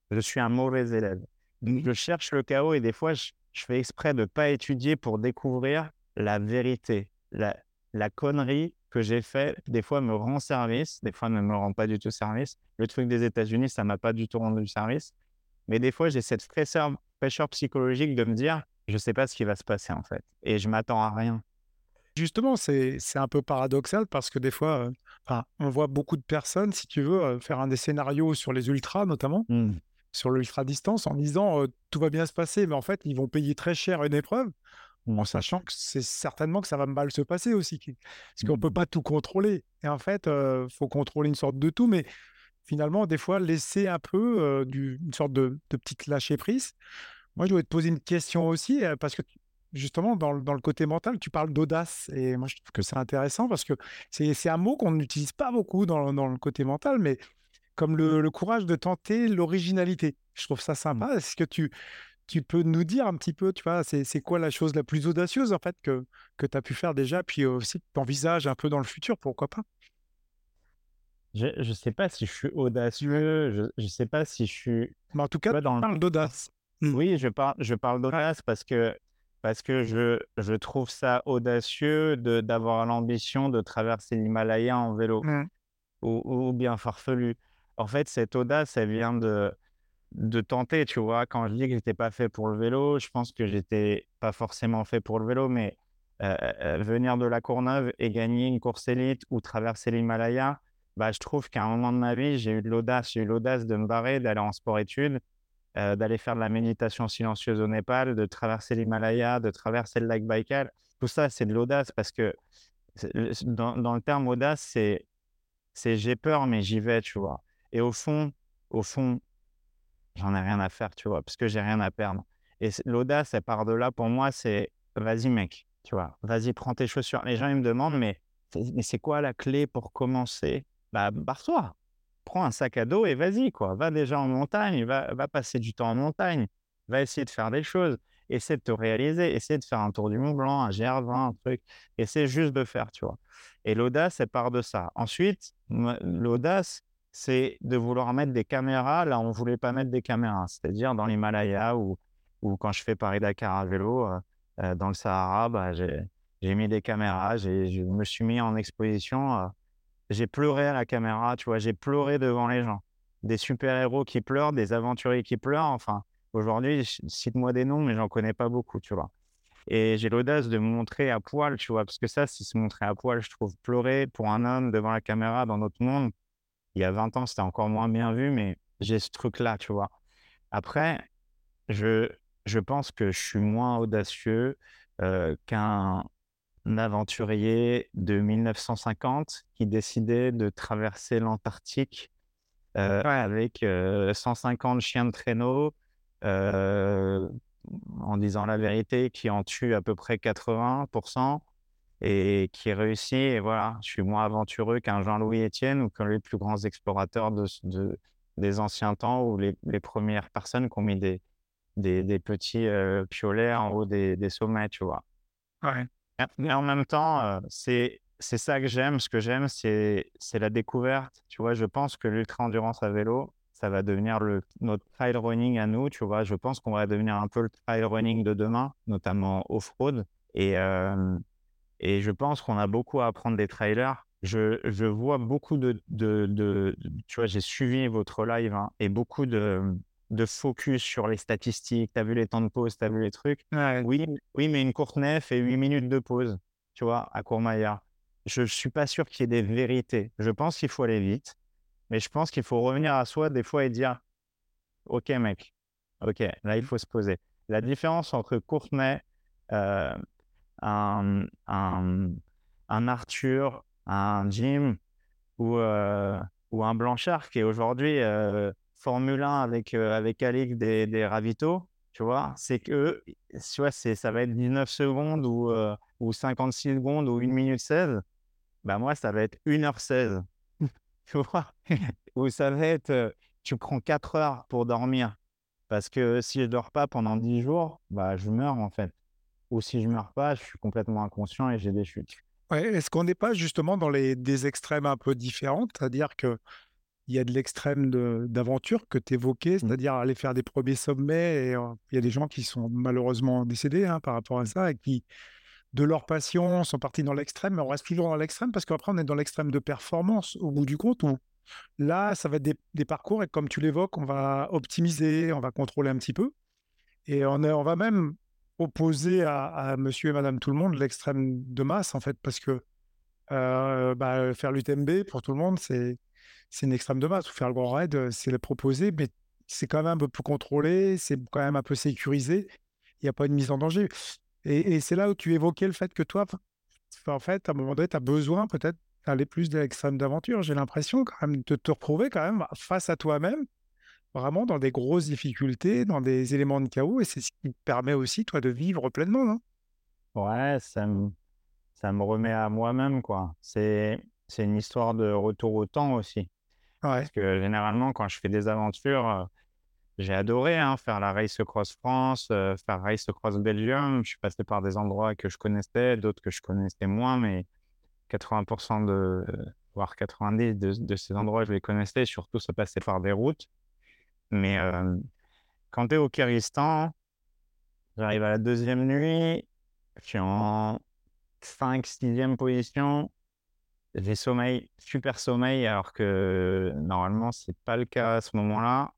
[SPEAKER 1] je suis un mauvais élève. je cherche le chaos et des fois, je, fais exprès de ne pas étudier pour découvrir la vérité. La, la connerie que j'ai fait, des fois, me rend service, des fois, ne me rend pas du tout service. Le truc des États-Unis, ça m'a pas du tout rendu service. Mais des fois, j'ai cette fraîcheur, psychologique de me dire, je ne sais pas ce qui va se passer en fait. Et je m'attends à rien.
[SPEAKER 2] Justement, c'est un peu paradoxal parce que des fois, euh, on voit beaucoup de personnes, si tu veux, euh, faire un des scénarios sur les ultras notamment. Mmh sur l'ultra-distance en disant tout va bien se passer, mais en fait, ils vont payer très cher une épreuve, en sachant que c'est certainement que ça va mal se passer aussi, parce qu'on ne peut mmh. pas tout contrôler. Et en fait, il faut contrôler une sorte de tout, mais finalement, des fois, laisser un peu du, une sorte de, petite lâcher-prise. Moi, je dois te poser une question aussi, parce que justement, dans, dans, le côté mental, tu parles d'audace. Et moi, je trouve que c'est intéressant parce que c'est un mot qu'on n'utilise pas beaucoup dans, dans, le côté mental, mais comme le, courage de tenter l'originalité. Je trouve ça mmh. sympa. Est-ce que tu, tu peux nous dire un petit peu, tu vois, c'est quoi la chose la plus audacieuse en fait que, que tu as pu faire déjà, puis aussi que tu envisages un peu dans le futur, pourquoi pas?
[SPEAKER 1] Je ne sais pas si je suis audacieux, je ne sais pas si je suis.
[SPEAKER 2] Mais en tout cas,
[SPEAKER 1] tu vois, dans
[SPEAKER 2] tu
[SPEAKER 1] le-
[SPEAKER 2] parles d'audace. Mmh.
[SPEAKER 1] Oui, je parle, je parle d'audace parce que, parce que je, je trouve ça audacieux d'avoir l'ambition de traverser l'Himalaya en vélo
[SPEAKER 2] Mmh.
[SPEAKER 1] ou, ou bien farfelu. En fait, cette audace, elle vient de, de tenter, tu vois? Quand je dis que j'étais pas fait pour le vélo, je pense que j'étais pas forcément fait pour le vélo, mais euh, euh, venir de la Courneuve et gagner une course élite ou traverser l'Himalaya, bah, je trouve qu'à un moment de ma vie, j'ai eu de l'audace. J'ai eu l'audace de me barrer, d'aller en sport-études, euh, d'aller faire de la méditation silencieuse au Népal, de traverser l'Himalaya, de traverser le lac Baïkal. Tout ça, c'est de l'audace parce que dans, dans le terme audace, c'est j'ai peur, mais j'y vais, tu vois. Et au fond, au fond, j'en ai rien à faire, tu vois, parce que j'ai rien à perdre. Et l'audace, elle part de là, pour moi, c'est vas-y, mec, tu vois, vas-y, prends tes chaussures. Les gens, ils me demandent, mais, mais c'est quoi la clé pour commencer? Bah, barre-toi, prends un sac à dos et vas-y, quoi. Va déjà en montagne, va, va passer du temps en montagne, va essayer de faire des choses, essaie de te réaliser, essaie de faire un tour du Mont Blanc, un GR20, un truc, essaie juste de faire, tu vois. Et l'audace, elle part de ça. Ensuite, l'audace, c'est de vouloir mettre des caméras là on ne voulait pas mettre des caméras, c'est-à-dire dans l'Himalaya ou, ou quand je fais Paris-Dakar à vélo, euh, euh, dans le Sahara, bah, j'ai, mis des caméras, je me suis mis en exposition, euh, j'ai pleuré à la caméra, tu vois, j'ai pleuré devant les gens. Des super-héros qui pleurent, des aventuriers qui pleurent, enfin, aujourd'hui, cite-moi des noms, mais j'en connais pas beaucoup, tu vois. Et j'ai l'audace de me montrer à poil, tu vois, parce que ça, c'est se montrer à poil, je trouve, pleurer pour un homme devant la caméra dans notre monde, il y a 20 ans, c'était encore moins bien vu, mais j'ai ce truc-là, tu vois. Après, je, je pense que je suis moins audacieux euh, qu'un aventurier de 1950 qui décidait de traverser l'Antarctique euh,
[SPEAKER 2] Ouais.
[SPEAKER 1] avec euh, 150 chiens de traîneau, euh, en disant la vérité, qui en tue à peu près 80% et qui réussit. Et voilà, je suis moins aventureux qu'un Jean-Louis Etienne ou que les plus grands explorateurs de, de- des anciens temps ou les, les premières personnes qui ont mis des, des, des petits euh, piolets en haut des, des sommets, tu vois.
[SPEAKER 2] Ouais.
[SPEAKER 1] Ah, Mais en même temps, c'est c'est ça que j'aime. Ce que j'aime, c'est la découverte. Tu vois, je pense que l'ultra-endurance à vélo, ça va devenir le, notre trail running à nous. Tu vois, je pense qu'on va devenir un peu le trail running de demain, notamment off-road. Et, et je pense qu'on a beaucoup à apprendre des trailers. Je, je vois beaucoup de, de, de- de- tu vois, j'ai suivi votre live hein, et beaucoup de, de focus sur les statistiques. Tu as vu les temps de pause, tu as vu les trucs.
[SPEAKER 2] Ouais.
[SPEAKER 1] Oui, oui, mais une courte nef et 8 minutes de pause, tu vois, à Courmayeur. Je ne suis pas sûr qu'il y ait des vérités. Je pense qu'il faut aller vite, mais je pense qu'il faut revenir à soi des fois et dire Ok, mec, ok, là, il faut se poser. La différence entre Courtenay, euh, un, un, un Arthur, un Jim ou, euh, ou un Blanchard qui est aujourd'hui euh, Formule 1 avec, euh, avec Alix des, des ravitaux, tu vois, c'est que tu vois, ça va être 19 secondes ou, euh, ou 56 secondes ou 1 minute 16. Bah moi, ça va être 1h16. (laughs) tu vois, ou ça va être, euh, tu prends 4 heures pour dormir. Parce que si je dors pas pendant 10 jours, bah je meurs en fait. Ou si je meurs pas, je suis complètement inconscient et j'ai des chutes.
[SPEAKER 2] Ouais, est-ce qu'on n'est pas justement dans les des extrêmes un peu différentes? C'est-à-dire qu'il y a de l'extrême d'aventure que tu évoquais, c'est-à-dire aller faire des premiers sommets et il y a des gens qui sont malheureusement décédés, hein, par rapport à ça et qui, de leur passion, sont partis dans l'extrême, mais on reste toujours dans l'extrême parce qu'après on est dans l'extrême de performance au bout du compte où là, ça va être des des parcours et comme tu l'évoques, on va optimiser, on va contrôler un petit peu et on va même opposer à à monsieur et madame tout le monde l'extrême de masse en fait parce que Heu, bah, faire l'UTMB pour tout le monde, c'est c'est une extrême de masse faire le grand raid, heu, c'est le proposer, mais c'est quand même un peu plus contrôlé, c'est quand même un peu sécurisé. Il y a pas une mise en danger et c'est là où tu évoquais le fait que toi, en fait, à un moment donné, tu as besoin peut-être d'aller plus de l'extrême d'aventure. J'ai l'impression quand même de te retrouver quand même face à toi-même, vraiment dans des grosses difficultés, dans des éléments de chaos et c'est ce qui te permet aussi, toi, de vivre pleinement, non?
[SPEAKER 1] Ouais, ça me, ça me remet à moi-même, quoi. C'est, c'est une histoire de retour au temps aussi.
[SPEAKER 2] Ouais,
[SPEAKER 1] Parce que généralement, quand je fais des aventures, euh, j'ai adoré hein, faire la Race Cross France, euh, faire Race Cross Belgium. Je suis passé par des endroits que je connaissais, d'autres que je connaissais moins, mais 80% de, voire 90 de, de ces endroits, je les connaissais. Surtout, ça passait par des routes. Mais euh, quand tu es au Kyrgyzstan, j'arrive à la deuxième nuit, je suis en 5, 6e position. J'ai sommeil, super sommeil, alors que normalement, c'est pas le cas à ce moment-là.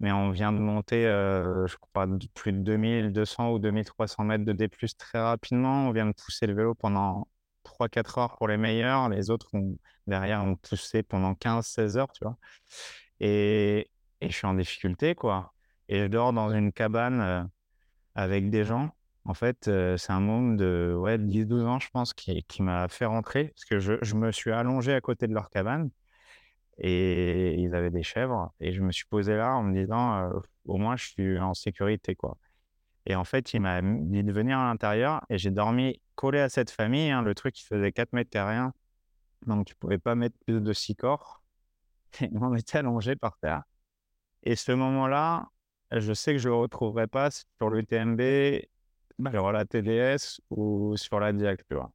[SPEAKER 1] Mais on vient de monter, euh, je crois, plus de 2200 ou 2300 mètres de D+, très rapidement. On vient de pousser le vélo pendant 3-4 heures pour les meilleurs. Les autres, derrière, ont poussé pendant 15-16 heures, tu vois. Et, et, je suis en difficulté, quoi. Et je dors dans une cabane euh, avec des gens. En fait, c'est un monde de ouais, 10-12 ans, je pense, qui, qui m'a fait rentrer. Parce que je, je, me suis allongé à côté de leur cabane et ils avaient des chèvres. Et je me suis posé là en me disant, au moins, je suis en sécurité, quoi. Et en fait, il m'a dit de venir à l'intérieur et j'ai dormi collé à cette famille. Hein, le truc, il faisait 4 mètres carrés. Donc, tu pouvais pas mettre plus de 6 corps. (laughs) Et on était allongé par terre. Et ce moment-là, je sais que je ne le retrouverai pas sur l'UTMB, sur la TDS ou sur la Diac, tu vois.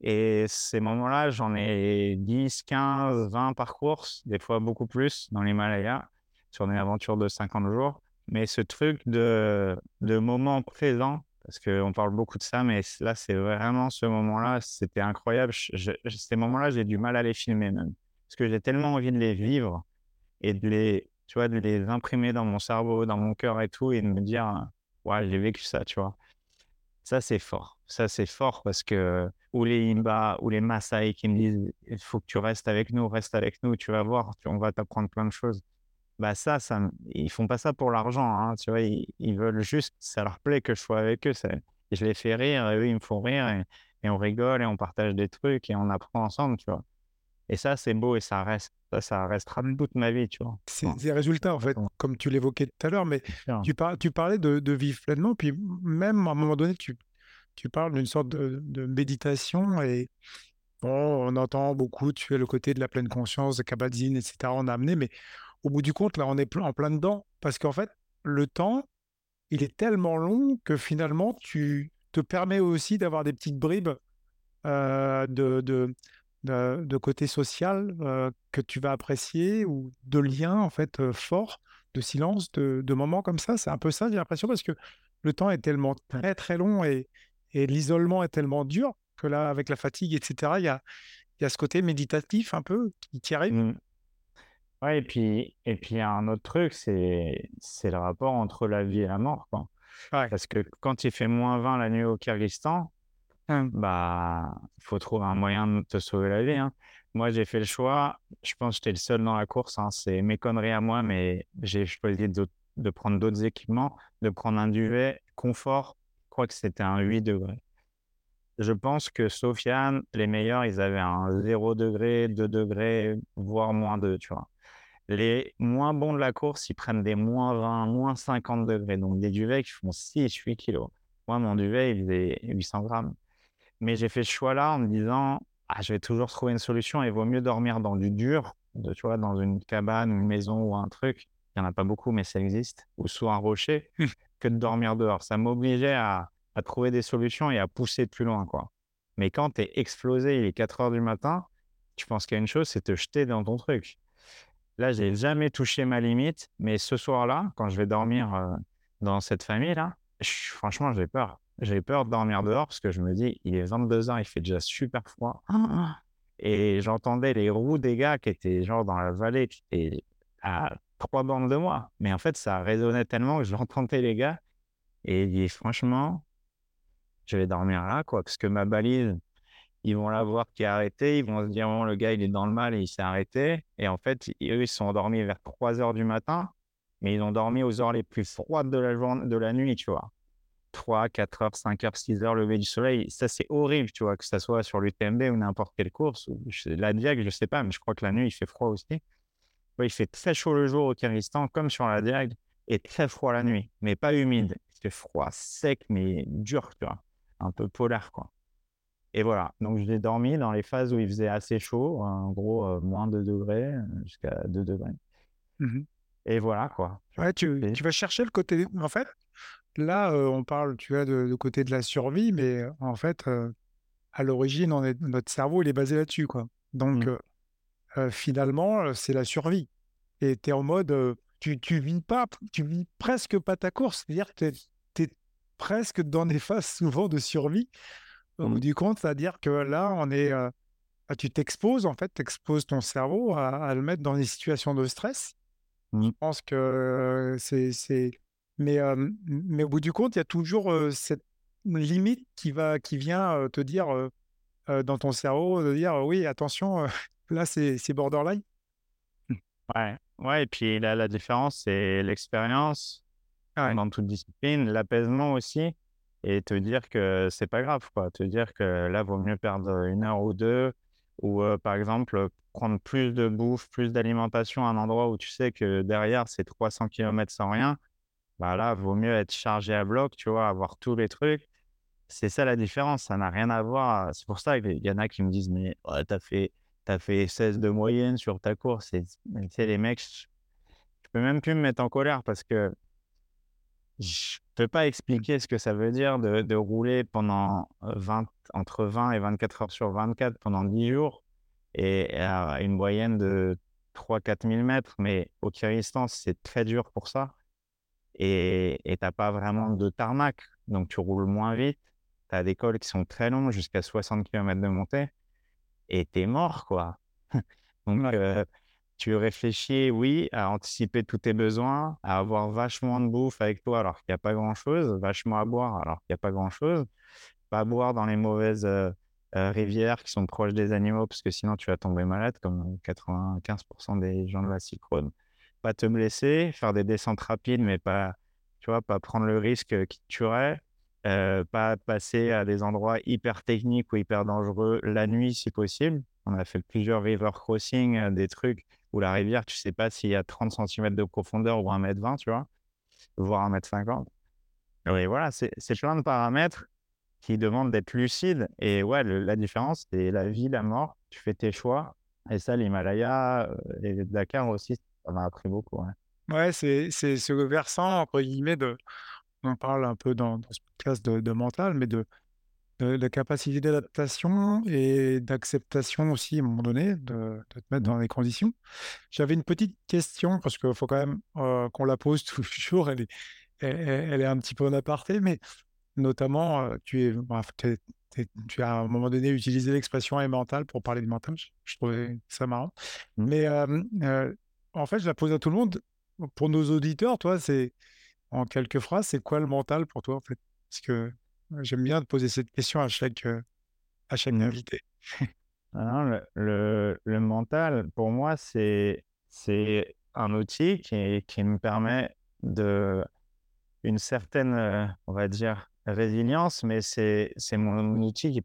[SPEAKER 1] Et ces moments-là, j'en ai 10, 15, 20 par course, des fois beaucoup plus dans l'Himalaya, sur une aventure de 50 jours. Mais ce truc de, de moment présent, parce qu'on parle beaucoup de ça, mais là, c'est vraiment ce moment-là, c'était incroyable. ces moments-là, j'ai du mal à les filmer même. Parce que j'ai tellement envie de les vivre et de les, tu vois, de les imprimer dans mon cerveau, dans mon cœur et tout, et de me dire, ouais, j'ai vécu ça, tu vois. Ça, c'est fort. Ça, c'est fort parce que, ou les Imba, ou les Maasai qui me disent, il faut que tu restes avec nous, reste avec nous, tu vas voir, on va t'apprendre plein de choses. Bah ça, ça, ils font pas ça pour l'argent, hein, tu vois, ils, veulent juste, ça leur plaît que je sois avec eux. je les fais rire et eux, ils me font rire et, et, on rigole et on partage des trucs et on apprend ensemble, tu vois. Et ça, c'est beau et ça reste, ça, ça restera toute ma vie, tu vois.
[SPEAKER 2] C'est des résultats, en fait, comme tu l'évoquais tout à l'heure, mais tu, par, tu parlais de, de, vivre pleinement, puis même à un moment donné, tu, tu parles d'une sorte de, de, méditation et bon, on entend beaucoup, tu es le côté de la pleine conscience, de Kabat-Zinn, etc. On a amené, mais au bout du compte, là, on est en plein dedans. Parce qu'en fait, le temps, il est tellement long que finalement, tu te permets aussi d'avoir des petites bribes euh, de, de, de, côté social euh, que tu vas apprécier ou de liens, en fait, euh, forts, de silence, de, de moments comme ça? C'est un peu ça, j'ai l'impression, parce que le temps est tellement très, très long et, et l'isolement est tellement dur que là, avec la fatigue, etc., il y a, y a ce côté méditatif un peu qui t'y arrive.
[SPEAKER 1] Mmh. Ouais, et puis, et puis, il y a un autre truc, c'est, c'est le rapport entre la vie et la mort. Quoi. Parce que quand il fait moins 20 la nuit au Kyrgyzstan, mmh. bah, faut trouver un moyen de te sauver la vie. Hein. Moi, j'ai fait le choix, je pense que j'étais le seul dans la course, hein, c'est mes conneries à moi, mais j'ai choisi de, prendre d'autres équipements, de prendre un duvet confort, je crois que c'était un 8 degrés. Je pense que Sofiane, les meilleurs, ils avaient un 0 degré, 2 degrés, voire moins 2, tu vois. Les moins bons de la course, ils prennent des moins 20, moins 50 degrés. Donc des duvets qui font 6-8 kilos. Moi, mon duvet, il faisait 800 grammes. Mais j'ai fait ce choix-là en me disant, ah, je vais toujours trouver une solution. Il vaut mieux dormir dans du dur, de, tu vois, dans une cabane, une maison ou un truc. Il n'y en a pas beaucoup, mais ça existe. Ou sous un rocher, mmh. (laughs) que de dormir dehors. Ça m'obligeait à, à, trouver des solutions et à pousser plus loin, quoi. Mais quand tu es explosé, il est 4 heures du matin, tu penses qu'il y a une chose, c'est te jeter dans ton truc. Là, j'ai jamais touché ma limite, mais ce soir-là, quand je vais dormir euh, dans cette famille-là, franchement, j'ai peur. J'ai peur de dormir dehors parce que je me dis, il est 22 h il fait déjà super froid. Et j'entendais les roues des gars qui étaient genre dans la vallée, qui étaient à trois bandes de moi. Mais en fait, ça résonnait tellement que (laughs) je l'entendais les gars. Et il dit, franchement, je vais dormir là, quoi, parce que ma balise, ils vont la voir qui est arrêté, ils vont se dire, bon, le gars, il est dans le mal et il s'est arrêté. Et en fait, eux, ils sont endormis vers 3 heures du matin, mais ils ont dormi aux heures les plus froides de la, journée, de la nuit, tu vois. 3, 4 heures, 5 heures, 6 heures, lever du soleil. Ça, c'est horrible, tu vois, que ce soit sur l'UTMB ou n'importe quelle course. Ou la Diag, je sais pas, mais je crois que la nuit, il fait froid aussi. il fait très chaud le jour au Kyrgyzstan, comme sur la Diag, et très froid la nuit, mais pas humide. Il fait froid, sec, mais dur, tu vois. Un peu polaire, quoi. Et voilà, donc j'ai dormi dans les phases où il faisait assez chaud, en gros euh, moins de degrés euh, jusqu'à 2 degrés. Mmh Et voilà quoi.
[SPEAKER 2] Ouais, tu, tu, vas chercher le côté. En fait, là, euh, on parle, tu vois, de, côté de la survie, mais en fait, à l'origine, notre cerveau, il est basé là-dessus, quoi. Donc, mmh. finalement, c'est la survie. Et tu es en mode, tu, tu vis pas, tu vis presque pas ta course. C'est-à-dire que tu es, presque dans des phases souvent de survie. Au bout mmh. du compte, c'est-à-dire que là, on est, bah, tu t'exposes, en fait, tu exposes ton cerveau à, le mettre dans des situations de stress. Je mmh. pense que c'est. Mais, mais au bout du compte, il y a toujours cette limite qui, va, qui vient te dire dans ton cerveau, de dire oui, attention, (laughs) là, c'est borderline.
[SPEAKER 1] Ouais. ouais, et puis là, la différence, c'est l'expérience dans toute discipline, l'apaisement aussi, et te dire que c'est pas grave, quoi. Te dire que là, vaut mieux perdre une heure ou deux, ou par exemple, prendre plus de bouffe, plus d'alimentation à un endroit où tu sais que derrière, c'est 300 km sans rien. Bah là, vaut mieux être chargé à bloc, tu vois, avoir tous les trucs. C'est ça la différence, ça n'a rien à voir. C'est pour ça qu'il y en a qui me disent, mais fait tu as fait 16 de moyenne sur ta course. Tu sais, les mecs, je peux même plus me mettre en colère parce que je peux pas expliquer ce que ça veut dire de, rouler pendant 20, entre 20 et 24 heures sur 24 pendant 10 jours et à une moyenne de 3-4 000 mètres. Mais au Kyrgyzstan, c'est très dur pour ça. Et tu n'as pas vraiment de tarmac, donc tu roules moins vite. Tu as des cols qui sont très longs, jusqu'à 60 km de montée et t'es mort, quoi. (laughs) Donc, tu réfléchis, oui, à anticiper tous tes besoins, à avoir vachement de bouffe avec toi alors qu'il n'y a pas grand-chose, vachement à boire alors qu'il n'y a pas grand-chose, pas boire dans les mauvaises rivières qui sont proches des animaux parce que sinon tu vas tomber malade comme 95% des gens de la cyclone. Pas te blesser, faire des descentes rapides mais pas, tu vois, pas prendre le risque qui te tuerait pas passer à des endroits hyper techniques ou hyper dangereux la nuit si possible. On a fait plusieurs river crossing, des trucs où la rivière, tu sais pas s'il y a 30 cm de profondeur ou 1m20, tu vois, voire 1m50. Et voilà, c'est plein de paramètres qui demandent d'être lucide. Et ouais, la différence, c'est la vie, la mort. Tu fais tes choix. Et ça, l'Himalaya et Dakar aussi, ça m'a appris beaucoup.
[SPEAKER 2] Ouais, ouais c'est ce versant, entre guillemets, de on parle un peu dans, ce podcast de, mental, mais de, de, capacité d'adaptation et d'acceptation aussi, à un moment donné, de, te mettre dans les conditions. J'avais une petite question, parce qu'il faut quand même euh, qu'on la pose (laughs) toujours, elle est, elle, est un petit peu en aparté, mais notamment, euh, tu, es, tu as à un moment donné utilisé l'expression est mental pour parler de mental, je, trouvais ça marrant. Mmh. Mais euh, en fait, je la pose à tout le monde. Pour nos auditeurs, toi, c'est en quelques phrases, c'est quoi le mental pour toi en fait? Parce que j'aime bien te poser cette question à chaque, à chaque mmh. invité.
[SPEAKER 1] Ah le, le, mental, pour moi, c'est, c'est un outil qui, qui me permet de une certaine, on va dire, résilience, mais c'est, c'est mon outil qui,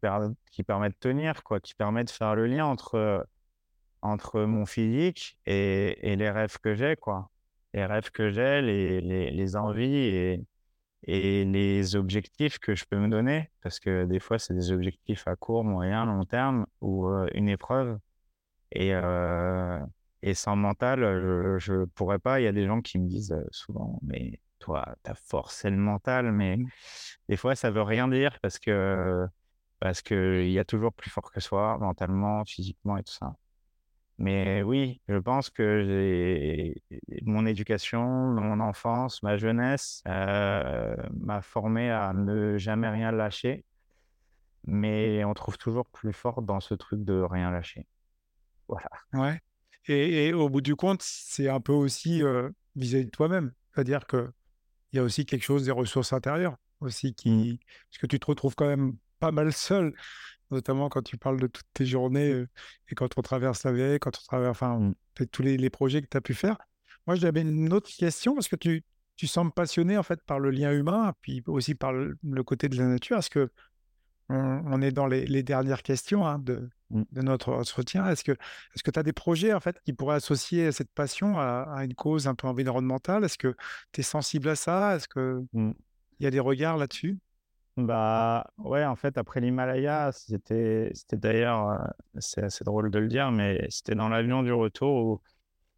[SPEAKER 1] qui permet de tenir, quoi, qui permet de faire le lien entre, entre mon physique et, et les rêves que j'ai, quoi les rêves que j'ai, les, les, envies et, et les objectifs que je peux me donner. Parce que des fois, c'est des objectifs à court, moyen, long terme ou une épreuve. Et, et sans mental, je ne pourrais pas. Il y a des gens qui me disent souvent, mais toi, ta force, c'est le mental. Mais mmh. des fois, ça veut rien dire parce que parce qu'il y a toujours plus fort que soi, mentalement, physiquement et tout ça. Mais oui, je pense que mon éducation, mon enfance, ma jeunesse euh, m'a formé à ne jamais rien lâcher. Mais on trouve toujours plus fort dans ce truc de rien lâcher. Voilà.
[SPEAKER 2] Ouais. Et, au bout du compte, c'est un peu aussi euh, vis-à-vis de toi-même. C'est-à-dire qu'il y a aussi quelque chose des ressources intérieures aussi qui. Parce que tu te retrouves quand même pas mal seul notamment quand tu parles de toutes tes journées et quand on traverse la vie, quand on traverse enfin, mmh. tous les, projets que tu as pu faire. Moi, j'avais une autre question parce que tu, tu sembles passionné en fait par le lien humain, puis aussi par le, côté de la nature. Est-ce que on, est dans les, dernières questions hein, de, mmh. de, notre entretien? Est-ce que est-ce que tu as des projets en fait qui pourraient associer cette passion à, une cause un peu environnementale? Est-ce que tu es sensible à ça? Est-ce que mmh. il y a des regards là-dessus?
[SPEAKER 1] Bah ouais, en fait, après l'Himalaya, c'était, c'était d'ailleurs, euh, c'est assez drôle de le dire, mais c'était dans l'avion du retour où,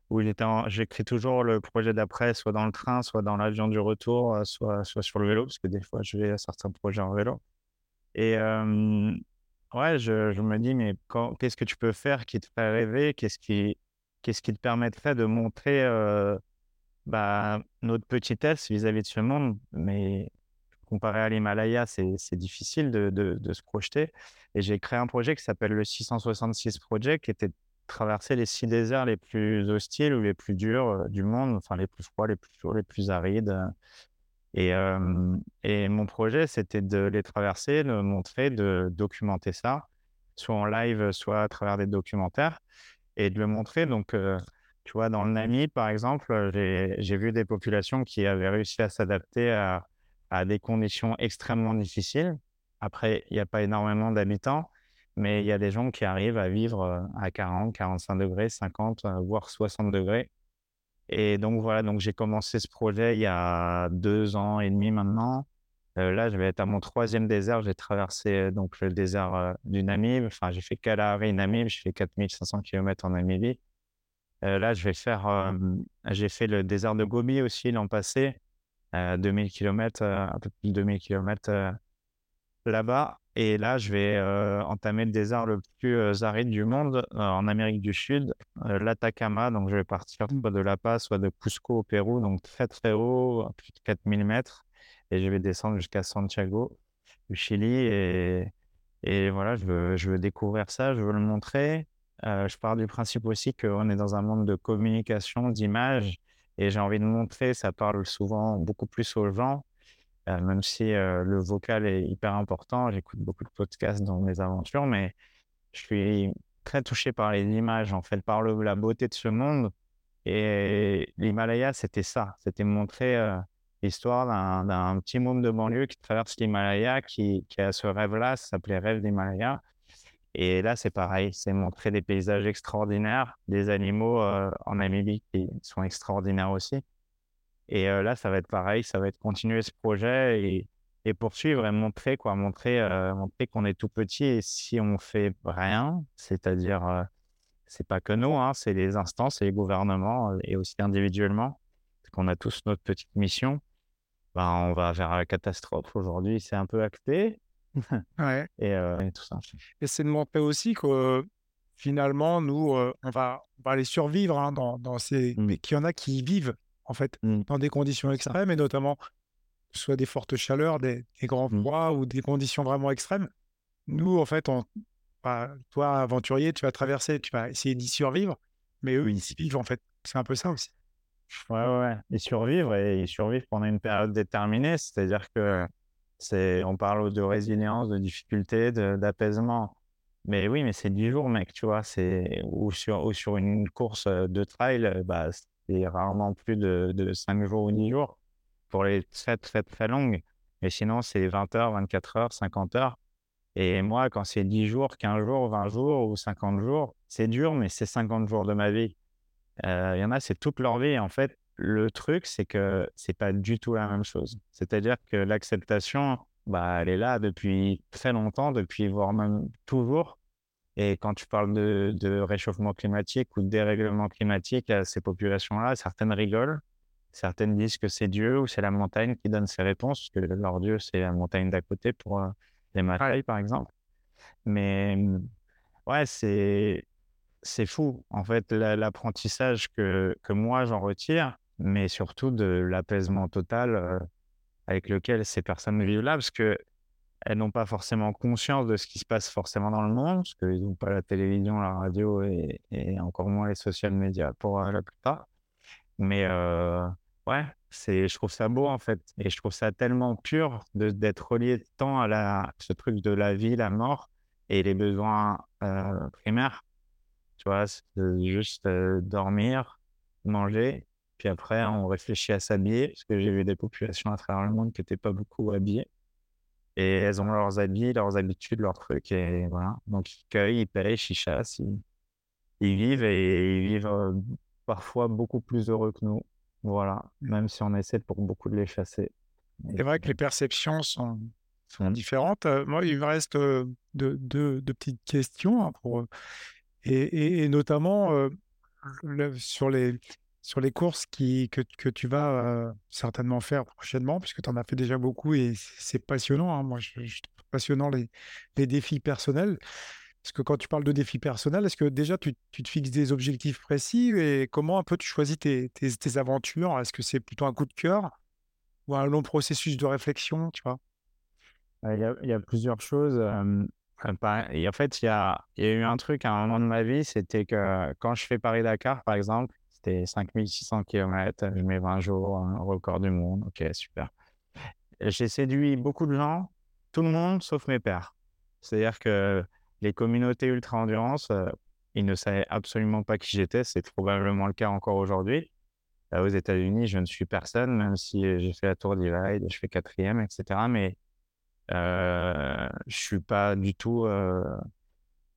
[SPEAKER 1] où il était j'écris toujours le projet d'après, soit dans le train, soit dans l'avion du retour, euh, soit, soit sur le vélo, parce que des fois, je vais à certains projets en vélo. Et, ouais, je, me dis, mais qu'est-ce que tu peux faire qui te ferait rêver? Qu'est-ce qui, qu'est-ce qui te permettrait de montrer euh, bah, notre petitesse vis-à-vis de ce monde? Mais comparé à l'Himalaya, c'est, difficile de, se projeter. Et j'ai créé un projet qui s'appelle le 666 Project, qui était de traverser les six déserts les plus hostiles ou les plus durs euh, du monde, enfin les plus froids, les plus chauds, les plus arides. Et, euh, et mon projet, c'était de les traverser, de montrer, de documenter ça, soit en live, soit à travers des documentaires, et de le montrer. Donc, euh, tu vois, dans le Namib, par exemple, j'ai vu des populations qui avaient réussi à s'adapter à, à des conditions extrêmement difficiles. Après, il n'y a pas énormément d'habitants, mais il y a des gens qui arrivent à vivre euh, à 40, 45 degrés, 50, euh, voire 60 degrés. Et donc voilà, donc j'ai commencé ce projet il y a deux ans et demi maintenant. Euh, là, je vais être à mon troisième désert. J'ai traversé donc le désert du Namib. Enfin, j'ai fait Kalahari, Namib. J'ai fait 4500 km en Namibie. Là, je vais faire. j'ai fait le désert de Gobi aussi l'an passé. Euh, 2000 km, un peu plus de 2000 km là-bas. Et là, je vais euh, entamer le désert le plus euh, aride du monde euh, en Amérique du Sud, euh, l'Atacama. Donc, je vais partir soit de La Paz, soit de Cusco au Pérou, donc très très haut, plus de 4000 mètres. Et je vais descendre jusqu'à Santiago, du Chili. Et, et voilà, je veux, je veux découvrir ça, je veux le montrer. Euh, je pars du principe aussi qu'on est dans un monde de communication, d'image. Et j'ai envie de montrer, ça parle souvent beaucoup plus aux gens euh, même si euh, le vocal est hyper important. J'écoute beaucoup de podcasts dans mes aventures, mais je suis très touché par les images, en fait, par la beauté de ce monde. Et l'Himalaya, c'était ça. C'était montrer euh, l'histoire d'un d'un petit môme de banlieue qui traverse l'Himalaya, qui, qui a ce rêve-là, ça s'appelait Rêve d'Himalaya. Et là, c'est pareil, c'est montrer des paysages extraordinaires, des animaux euh, en Namibie qui sont extraordinaires aussi. Et euh, là, ça va être pareil, ça va être continuer ce projet et, et poursuivre et montrer quoi, montrer, euh, montrer qu'on est tout petit et si on fait rien, c'est-à-dire, euh, c'est pas que nous, hein, c'est les instances, c'est les gouvernements et aussi individuellement, parce qu'on a tous notre petite mission, ben, on va vers la catastrophe. Aujourd'hui, c'est un peu acté
[SPEAKER 2] Ouais. (laughs)
[SPEAKER 1] et, euh, et tout ça.
[SPEAKER 2] Et c'est de montrer aussi que finalement, nous, euh, on va, on va aller survivre hein, dans, dans ces...
[SPEAKER 1] Mm.
[SPEAKER 2] Mais qu'il y en a qui y vivent, en fait,
[SPEAKER 1] Mm.
[SPEAKER 2] dans des conditions extrêmes, et notamment, que ce soit des fortes chaleurs, des, des grands
[SPEAKER 1] Mm.
[SPEAKER 2] froids ou des conditions vraiment extrêmes. Nous, en fait, on, bah, toi, aventurier, tu vas traverser, tu vas essayer d'y survivre, mais eux, ils y vivent, en fait. C'est un peu ça aussi.
[SPEAKER 1] Ouais, ouais, ouais. Et survivre, et ils survivent pendant une période déterminée, c'est-à-dire que on parle de résilience, de difficulté, d'apaisement. Mais oui, mais c'est 10 jours, mec, tu vois, c'est, ou sur, une course euh, de trail, euh, bah, c'est rarement plus de, de 5 jours ou 10 jours pour les très, très, longues. Et sinon, c'est 20 heures, 24 heures, 50 heures. Et moi, quand c'est 10 jours, 15 jours, 20 jours ou 50 jours, c'est dur, mais c'est 50 jours de ma vie. Euh, Il y en a, c'est toute leur vie. En fait, le truc, c'est que c'est pas du tout la même chose. C'est-à-dire que l'acceptation, bah, elle est là depuis très longtemps, depuis voire même toujours. Et quand tu parles de, de réchauffement climatique ou de dérèglement climatique à ces populations-là, certaines rigolent, certaines disent que c'est Dieu ou c'est la montagne qui donne ces réponses, parce que leur Dieu, c'est la montagne d'à côté pour euh, les Maasai, par exemple. Mais hum, ouais, c'est c'est fou, en fait, la- l'apprentissage que, que moi j'en retire, mais surtout de l'apaisement total euh, avec lequel ces personnes vivent là, parce que elles n'ont pas forcément conscience de ce qui se passe forcément dans le monde, parce qu'ils n'ont pas la télévision, la radio et, encore moins les social médias pour euh, la plupart. Mais euh, ouais, c'est, je trouve ça beau en fait, et je trouve ça tellement pur de d'être relié tant à la, ce truc de la vie, la mort et les besoins euh, primaires. Tu vois, juste dormir, manger, puis après, on réfléchit à s'habiller, parce que j'ai vu des populations à travers le monde qui n'étaient pas beaucoup habillées. Et elles ont leurs habits, leurs habitudes, leurs trucs, et voilà. Donc, ils cueillent, ils pêchent, ils chassent, ils, ils vivent, et ils vivent euh, parfois beaucoup plus heureux que nous. Voilà, même si on essaie pour beaucoup de les chasser.
[SPEAKER 2] C'est vrai que les perceptions sont, sont
[SPEAKER 1] Mm.
[SPEAKER 2] différentes. Euh, moi, il me reste euh, deux, deux- deux petites questions hein, pour, et, et- et notamment le- sur les, sur les courses qui, que, que tu vas euh, certainement faire prochainement, puisque tu en as fait déjà beaucoup et c'est passionnant. hein. Moi, je, je trouve passionnant les, les défis personnels. Parce que quand tu parles de défis personnels, est-ce que déjà tu, tu te fixes des objectifs précis et comment un peu tu choisis tes, tes, tes aventures? Est-ce que c'est plutôt un coup de cœur ou un long processus de réflexion, tu vois?
[SPEAKER 1] Euh, Il y a, il y a plusieurs choses. euh, et en fait, il y a, il y a eu un truc à un moment de ma vie, c'était que quand je fais Paris-Dakar, par exemple, c'était 5600 km, je mets 20 jours, un record du monde, ok, super. J'ai séduit beaucoup de gens, tout le monde sauf mes pairs. C'est-à-dire que les communautés ultra-endurance, euh, ils ne savaient absolument pas qui j'étais, c'est probablement le cas encore aujourd'hui. Aux États-Unis, je ne suis personne, même si euh, j'ai fait la Tour d'Ivide, je fais quatrième, etc. Mais euh, je suis pas du tout euh,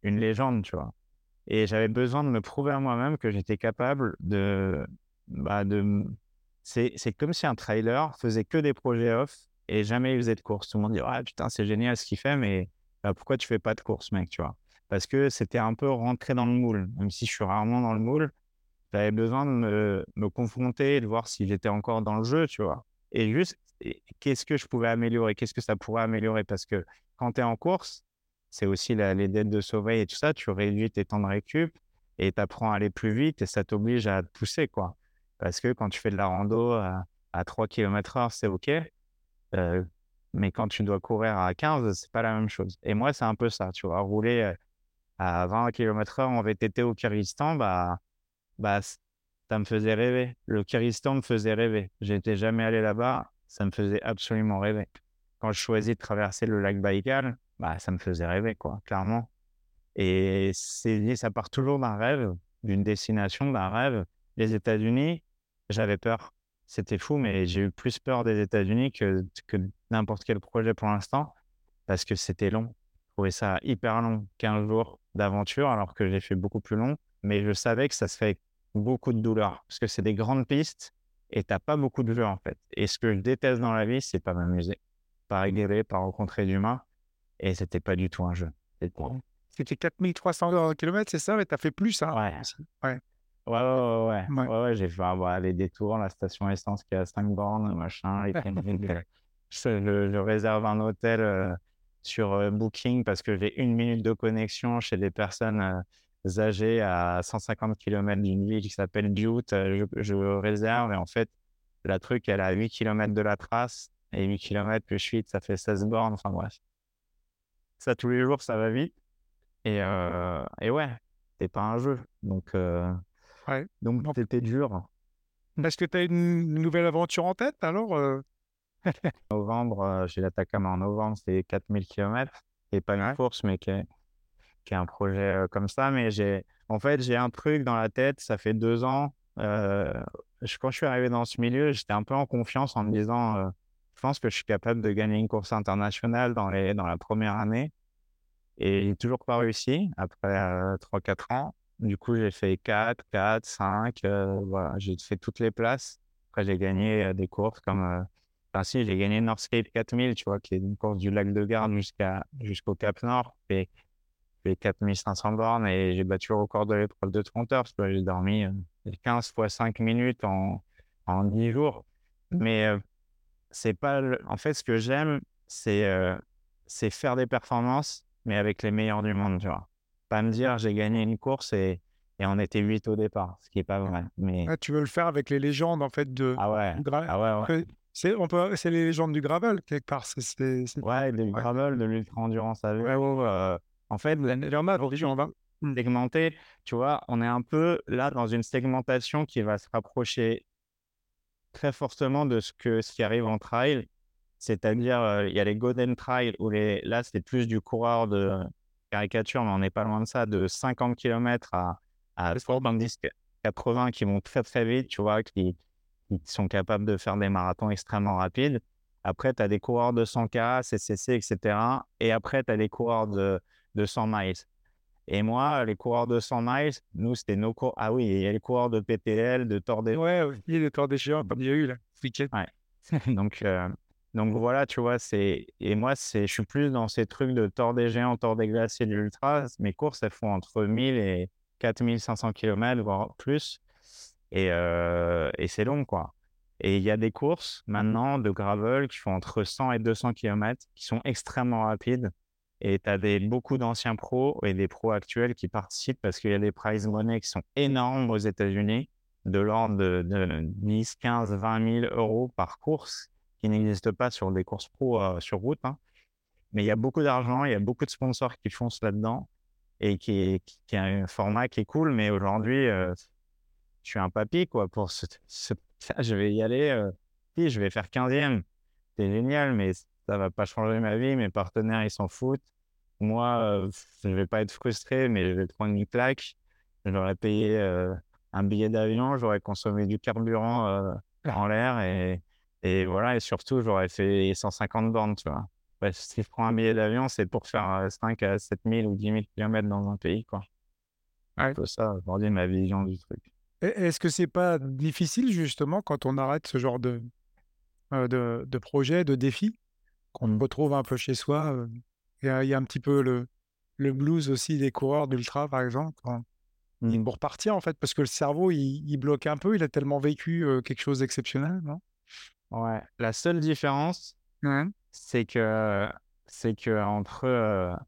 [SPEAKER 1] une légende, tu vois. Et j'avais besoin de me prouver à moi-même que j'étais capable de, bah, de, c'est, comme si un trailer faisait que des projets off et jamais il faisait de course. Tout le monde dit, ah putain, c'est génial ce qu'il fait, mais bah, pourquoi tu fais pas de course, mec, tu vois? Parce que c'était un peu rentré dans le moule. Même si je suis rarement dans le moule, j'avais besoin de me, me confronter de voir si j'étais encore dans le jeu, tu vois. Et juste, qu'est-ce que je pouvais améliorer? Qu'est-ce que ça pourrait améliorer? Parce que quand tu es en course, c'est aussi la- les dettes de sommeil et tout ça, tu réduis tes temps de récup et tu apprends à aller plus vite et ça t'oblige à te pousser, quoi. Parce que quand tu fais de la rando à, à 3 km heure, c'est OK. euh, mais quand tu dois courir à 15, c'est pas la même chose. Et moi, c'est un peu ça, tu vois. Rouler euh, à 20 km heure en VTT au Kyrgyzstan, bah, bah, ça me faisait rêver. Le Kyrgyzstan me faisait rêver. J'étais jamais allé là-bas, ça me faisait absolument rêver. Quand je choisis de traverser le lac Baïkal, bah, ça me faisait rêver, quoi, clairement. Et ça part toujours d'un rêve, d'une destination, d'un rêve. Les États-Unis, j'avais peur. C'était fou, mais j'ai eu plus peur des États-Unis que, que n'importe quel projet pour l'instant, parce que c'était long. Je trouvais ça hyper long, 15 jours d'aventure, alors que j'ai fait beaucoup plus long. Mais je savais que ça se fait beaucoup de douleur, parce que c'est des grandes pistes et t'as pas beaucoup de jeux, en fait. Et ce que je déteste dans la vie, c'est pas m'amuser, pas rigoler, pas rencontrer d'humains. Et c'était pas du tout un jeu. C'était-
[SPEAKER 2] C'était 4300 km, c'est ça? Mais tu as fait plus, ça
[SPEAKER 1] Ouais.
[SPEAKER 2] Ouais.
[SPEAKER 1] Ouais, ouais, ouais, ouais.
[SPEAKER 2] Ouais.
[SPEAKER 1] Ouais, j'ai fait ah, bah, les détours, la station essence qui est à 5 bornes, machin. je, réserve un hôtel euh, sur euh, Booking parce que j'ai une minute de connexion chez des personnes euh, âgées à 150 km d'une ville qui s'appelle Butte. Je, je réserve et en fait, la truc, elle est à 8 km de la trace et 8 km plus 8, ça fait 16 bornes. Enfin bref. Ça, tous les jours, ça va vite. Et, euh, et ouais, c'est pas un jeu. Donc, euh,
[SPEAKER 2] Ouais.
[SPEAKER 1] donc c'était dur.
[SPEAKER 2] Est-ce que tu as une nouvelle aventure en tête alors euh? (laughs)
[SPEAKER 1] Novembre, euh, j'ai l'Atacama en novembre, c'est 4000 km. C'est pas une
[SPEAKER 2] Ouais.
[SPEAKER 1] course, mais qui est, qui est un projet euh, comme ça. Mais j'ai, en fait, j'ai un truc dans la tête, ça fait deux ans. euh, quand je suis arrivé dans ce milieu, j'étais un peu en confiance en me disant, pense que je suis capable de gagner une course internationale dans, les, dans la première année. Et j'ai toujours pas réussi après euh, 3-4 ans. Du coup, j'ai fait 4, 4, 5. euh, voilà, j'ai fait toutes les places. Après, j'ai gagné euh, des courses comme. euh, Enfin, si, j'ai gagné Northscape 4000, tu vois, qui est une course du lac de Garde jusqu'au Cap Nord. J'ai fait 4500 bornes et j'ai battu le record de l'épreuve de 30 heures. J'ai dormi euh, 15 fois 5 minutes en, en 10 jours. Mais euh, c'est pas. le- En fait, ce que j'aime, c'est euh, c'est faire des performances, mais avec les meilleurs du monde, tu vois. Pas me dire j'ai gagné une course et, et on était 8 au départ, ce qui est pas vrai. Mais
[SPEAKER 2] Ah, Tu veux le faire avec les légendes en fait de.
[SPEAKER 1] ah ouais,
[SPEAKER 2] gra-
[SPEAKER 1] ah ouais, ouais.
[SPEAKER 2] C'est on peut, c'est les légendes du gravel quelque part. C'est, c'est, c'est-
[SPEAKER 1] Ouais, du gravel, de l'ultra-endurance à vélo. euh, en fait,
[SPEAKER 2] aujourd'hui, on va.
[SPEAKER 1] segmenté, tu vois, on est un peu là dans une segmentation qui va se rapprocher très fortement de ce, que, ce qui arrive en trail. C'est-à-dire, euh, il y a les Golden Trail où les, là, c'est plus du coureur de caricature, mais on n'est pas loin de ça, de 50 km à, à 70, 80 qui vont très très vite, tu vois, qui, qui sont capables de faire des marathons extrêmement rapides. Après, tu as des coureurs de 100K, CCC, etc. Et après, tu as les coureurs de, de 100 miles. Et moi, les coureurs de 100 miles, nous, c'était nos coureurs. Ah oui, il y a les coureurs de PTL, de Tour des
[SPEAKER 2] Ouais, aussi, les tours des géants, comme il y a eu là, ce week-end. (laughs)
[SPEAKER 1] donc, euh, donc voilà, tu vois, c'est. Et moi, c'est, je suis plus dans ces trucs de Tour des géants, Tour des glaciers, de l'ultra. Mes courses, elles font entre 1000 et 4500 km, voire plus. Et, et c'est long, quoi. Et il y a des courses maintenant de gravel qui font entre 100 et 200 km, qui sont extrêmement rapides. Et tu as beaucoup d'anciens pros et des pros actuels qui participent parce qu'il y a des prize money qui sont énormes aux États-Unis, de l'ordre de, 10, 15, 20 000 euros par course, qui n'existent pas sur des courses pro sur route. Hein. Mais il y a beaucoup d'argent, il y a beaucoup de sponsors qui foncent là-dedans et qui, qui, un format qui est cool. Mais aujourd'hui, je suis un papy, quoi, pour ce, (laughs) je vais y aller, euh, je vais faire 15e. C'est génial, mais ça va pas changer ma vie. Mes partenaires, ils s'en foutent. Moi, euh, je vais pas être frustré, mais je vais prendre une claque. J'aurais payé euh, un billet d'avion, j'aurais consommé du carburant euh, en l'air et, et, voilà. Et surtout, j'aurais fait 150 bornes, tu vois. si je prends un billet d'avion, c'est pour faire 5 à 7 000 ou 10 000 km dans un pays, quoi. Un peu ça, aujourd'hui, ma vision du truc.
[SPEAKER 2] Est-ce que c'est pas difficile justement quand on arrête ce genre de, de, de projet, de défi, qu'on retrouve un peu chez soi Il y, a un petit peu le, le blues aussi des coureurs d'ultra, par exemple, quand, mmh. pour partir en fait, parce que le cerveau, il, bloque un peu, il a tellement vécu quelque chose d'exceptionnel, non?
[SPEAKER 1] Ouais, la seule différence, c'est que c'est que entre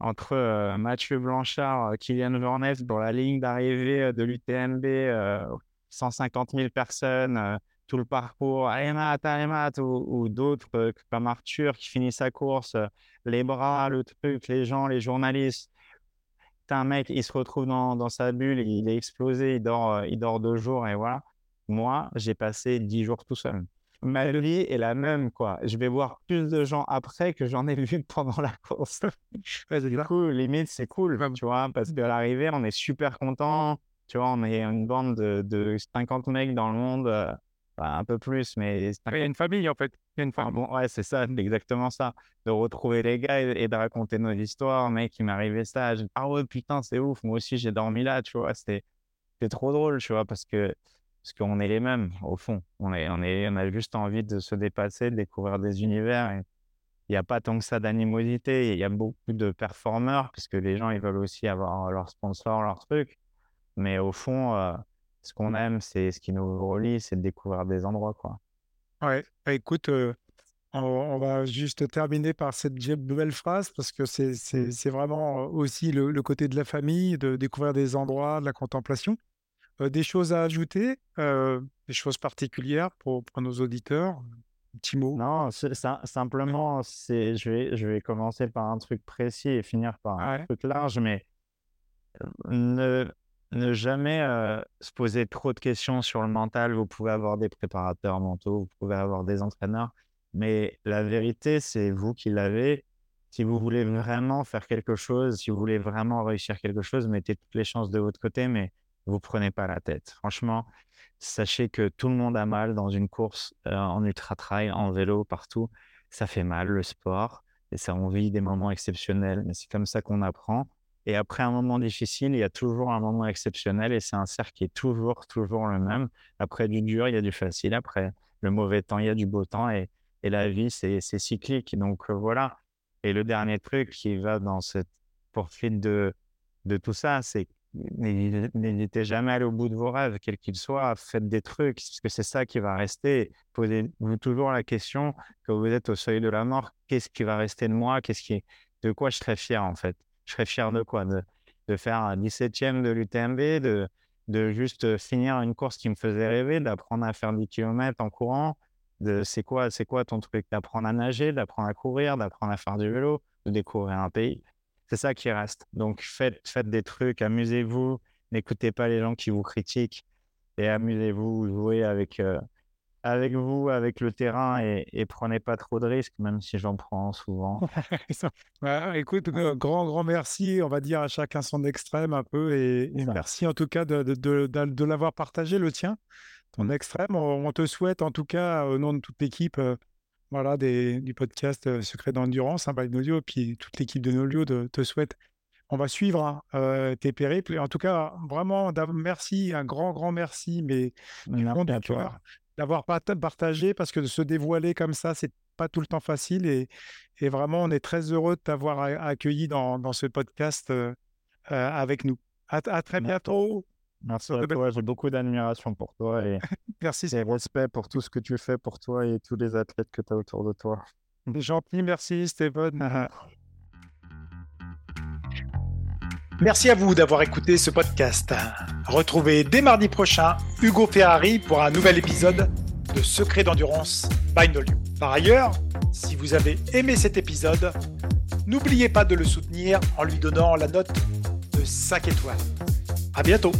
[SPEAKER 1] entre euh, Mathieu Blanchard, euh, Kylian Jornet pour la ligne d'arrivée euh, de l'UTMB, 150 000 personnes, tout le parcours, allez Matt, allez ou, ou d'autres comme Arthur qui finit sa course, les bras, le truc, les gens, les journalistes. un mec, il se retrouve dans, dans, sa bulle, il est explosé, il dort, il dort deux jours et voilà. Moi, j'ai passé dix jours tout seul ma vie est la même, quoi. Je vais voir plus de gens après que j'en ai vu (laughs) pendant la course. du coup, limite, c'est cool, tu vois, parce qu'à l'arrivée, on est super content. Tu vois, on est une bande de, de 50 mecs dans le monde, un peu plus, mais...
[SPEAKER 2] Il y a une famille, en fait.
[SPEAKER 1] Il y a une famille. bon, ouais, c'est ça, exactement ça. De retrouver les gars et, de raconter nos histoires. Mec, il m'est arrivé ça. ah ouais, putain, c'est ouf. Moi aussi, j'ai dormi là, tu vois. C'était trop drôle, tu vois, parce que parce qu'on est les mêmes au fond. On, est, on, est, on a juste envie de se dépasser, de découvrir des univers. il n'y a pas tant que ça d'animosité. Il y a beaucoup de performeurs, parce que les gens, ils veulent aussi avoir leur sponsor, leur truc. Mais au fond, euh, ce qu'on aime, c'est ce qui nous relie, c'est de découvrir des endroits. Quoi.
[SPEAKER 2] Ouais, bah, écoute, euh, on, va juste terminer par cette nouvelle phrase, parce que c'est vraiment aussi le, le, côté de la famille, de découvrir des endroits, de la contemplation des choses à ajouter, des choses particulières pour, pour nos auditeurs un petit mot?
[SPEAKER 1] Non, simplement, c'est, je, vais, je vais commencer par un truc précis et finir par un truc large, mais ne, ne jamais se poser trop de questions sur le mental. Vous pouvez avoir des préparateurs mentaux, vous pouvez avoir des entraîneurs, mais la vérité, c'est vous qui l'avez. Si vous voulez vraiment faire quelque chose, si vous voulez vraiment réussir quelque chose, mettez toutes les chances de votre côté, mais vous prenez pas la tête. Franchement, sachez que tout le monde a mal dans une course, en ultra-trail, en vélo, partout. Ça fait mal, le sport, et ça, on vit des moments exceptionnels, mais c'est comme ça qu'on apprend. Et après un moment difficile, il y a toujours un moment exceptionnel, et c'est un cercle qui est toujours, toujours le même. Après du dur, il y a du facile. Après le mauvais temps, il y a du beau temps, et, la vie, c'est cyclique. Donc euh, voilà. Et le dernier truc qui va dans cette poursuite de, de tout ça, c'est N'hésitez jamais à aller au bout de vos rêves, quels qu'ils soient. Faites des trucs, parce que c'est ça qui va rester. Posez-vous toujours la question, quand vous êtes au seuil de la mort, qu'est-ce qui va rester de moi? Qu'est-ce qui De quoi je serais fier, en fait? Je serais fier de quoi de, de faire un 17e de l'UTMB, de, de juste finir une course qui me faisait rêver, d'apprendre à faire 10 km en courant. C'est quoi, quoi ton truc? D'apprendre à nager, d'apprendre à courir, d'apprendre à faire du vélo, de découvrir un pays c'est ça qui reste. Donc, faites, faites des trucs, amusez-vous, n'écoutez pas les gens qui vous critiquent et amusez-vous, jouez avec, euh, avec vous, avec le terrain et, prenez pas trop de risques, même si j'en prends souvent. (laughs)
[SPEAKER 2] écoute, euh, grand, grand merci, on va dire à chacun son extrême un peu et, merci en tout cas de, de, de, l'avoir partagé, le tien, ton extrême. On, te souhaite en tout cas, au nom de toute l'équipe, euh, voilà, des, du podcast Secret d'endurance, hein, by Nolio, puis toute l'équipe de Nolio de, te souhaite. On va suivre hein, tes périples. En tout cas, vraiment, merci, un grand, grand merci, mais d'avoir partagé, parce que de se dévoiler comme ça, c'est pas tout le temps facile. Et, et vraiment, on est très heureux de t'avoir accueilli dans, dans, ce podcast avec nous. À, à très bientôt.
[SPEAKER 1] Merci à toi. J'ai beaucoup d'admiration pour toi et, (laughs)
[SPEAKER 2] merci.
[SPEAKER 1] et respect pour tout ce que tu fais pour toi et tous les athlètes que tu as autour de toi.
[SPEAKER 2] Gentil, merci Stéphane. (laughs) Merci à vous d'avoir écouté ce podcast. Retrouvez dès mardi prochain Hugo Ferrari pour un nouvel épisode de Secret d'endurance by Nolio. Par ailleurs, si vous avez aimé cet épisode, n'oubliez pas de le soutenir en lui donnant la note de 5 étoiles. À bientôt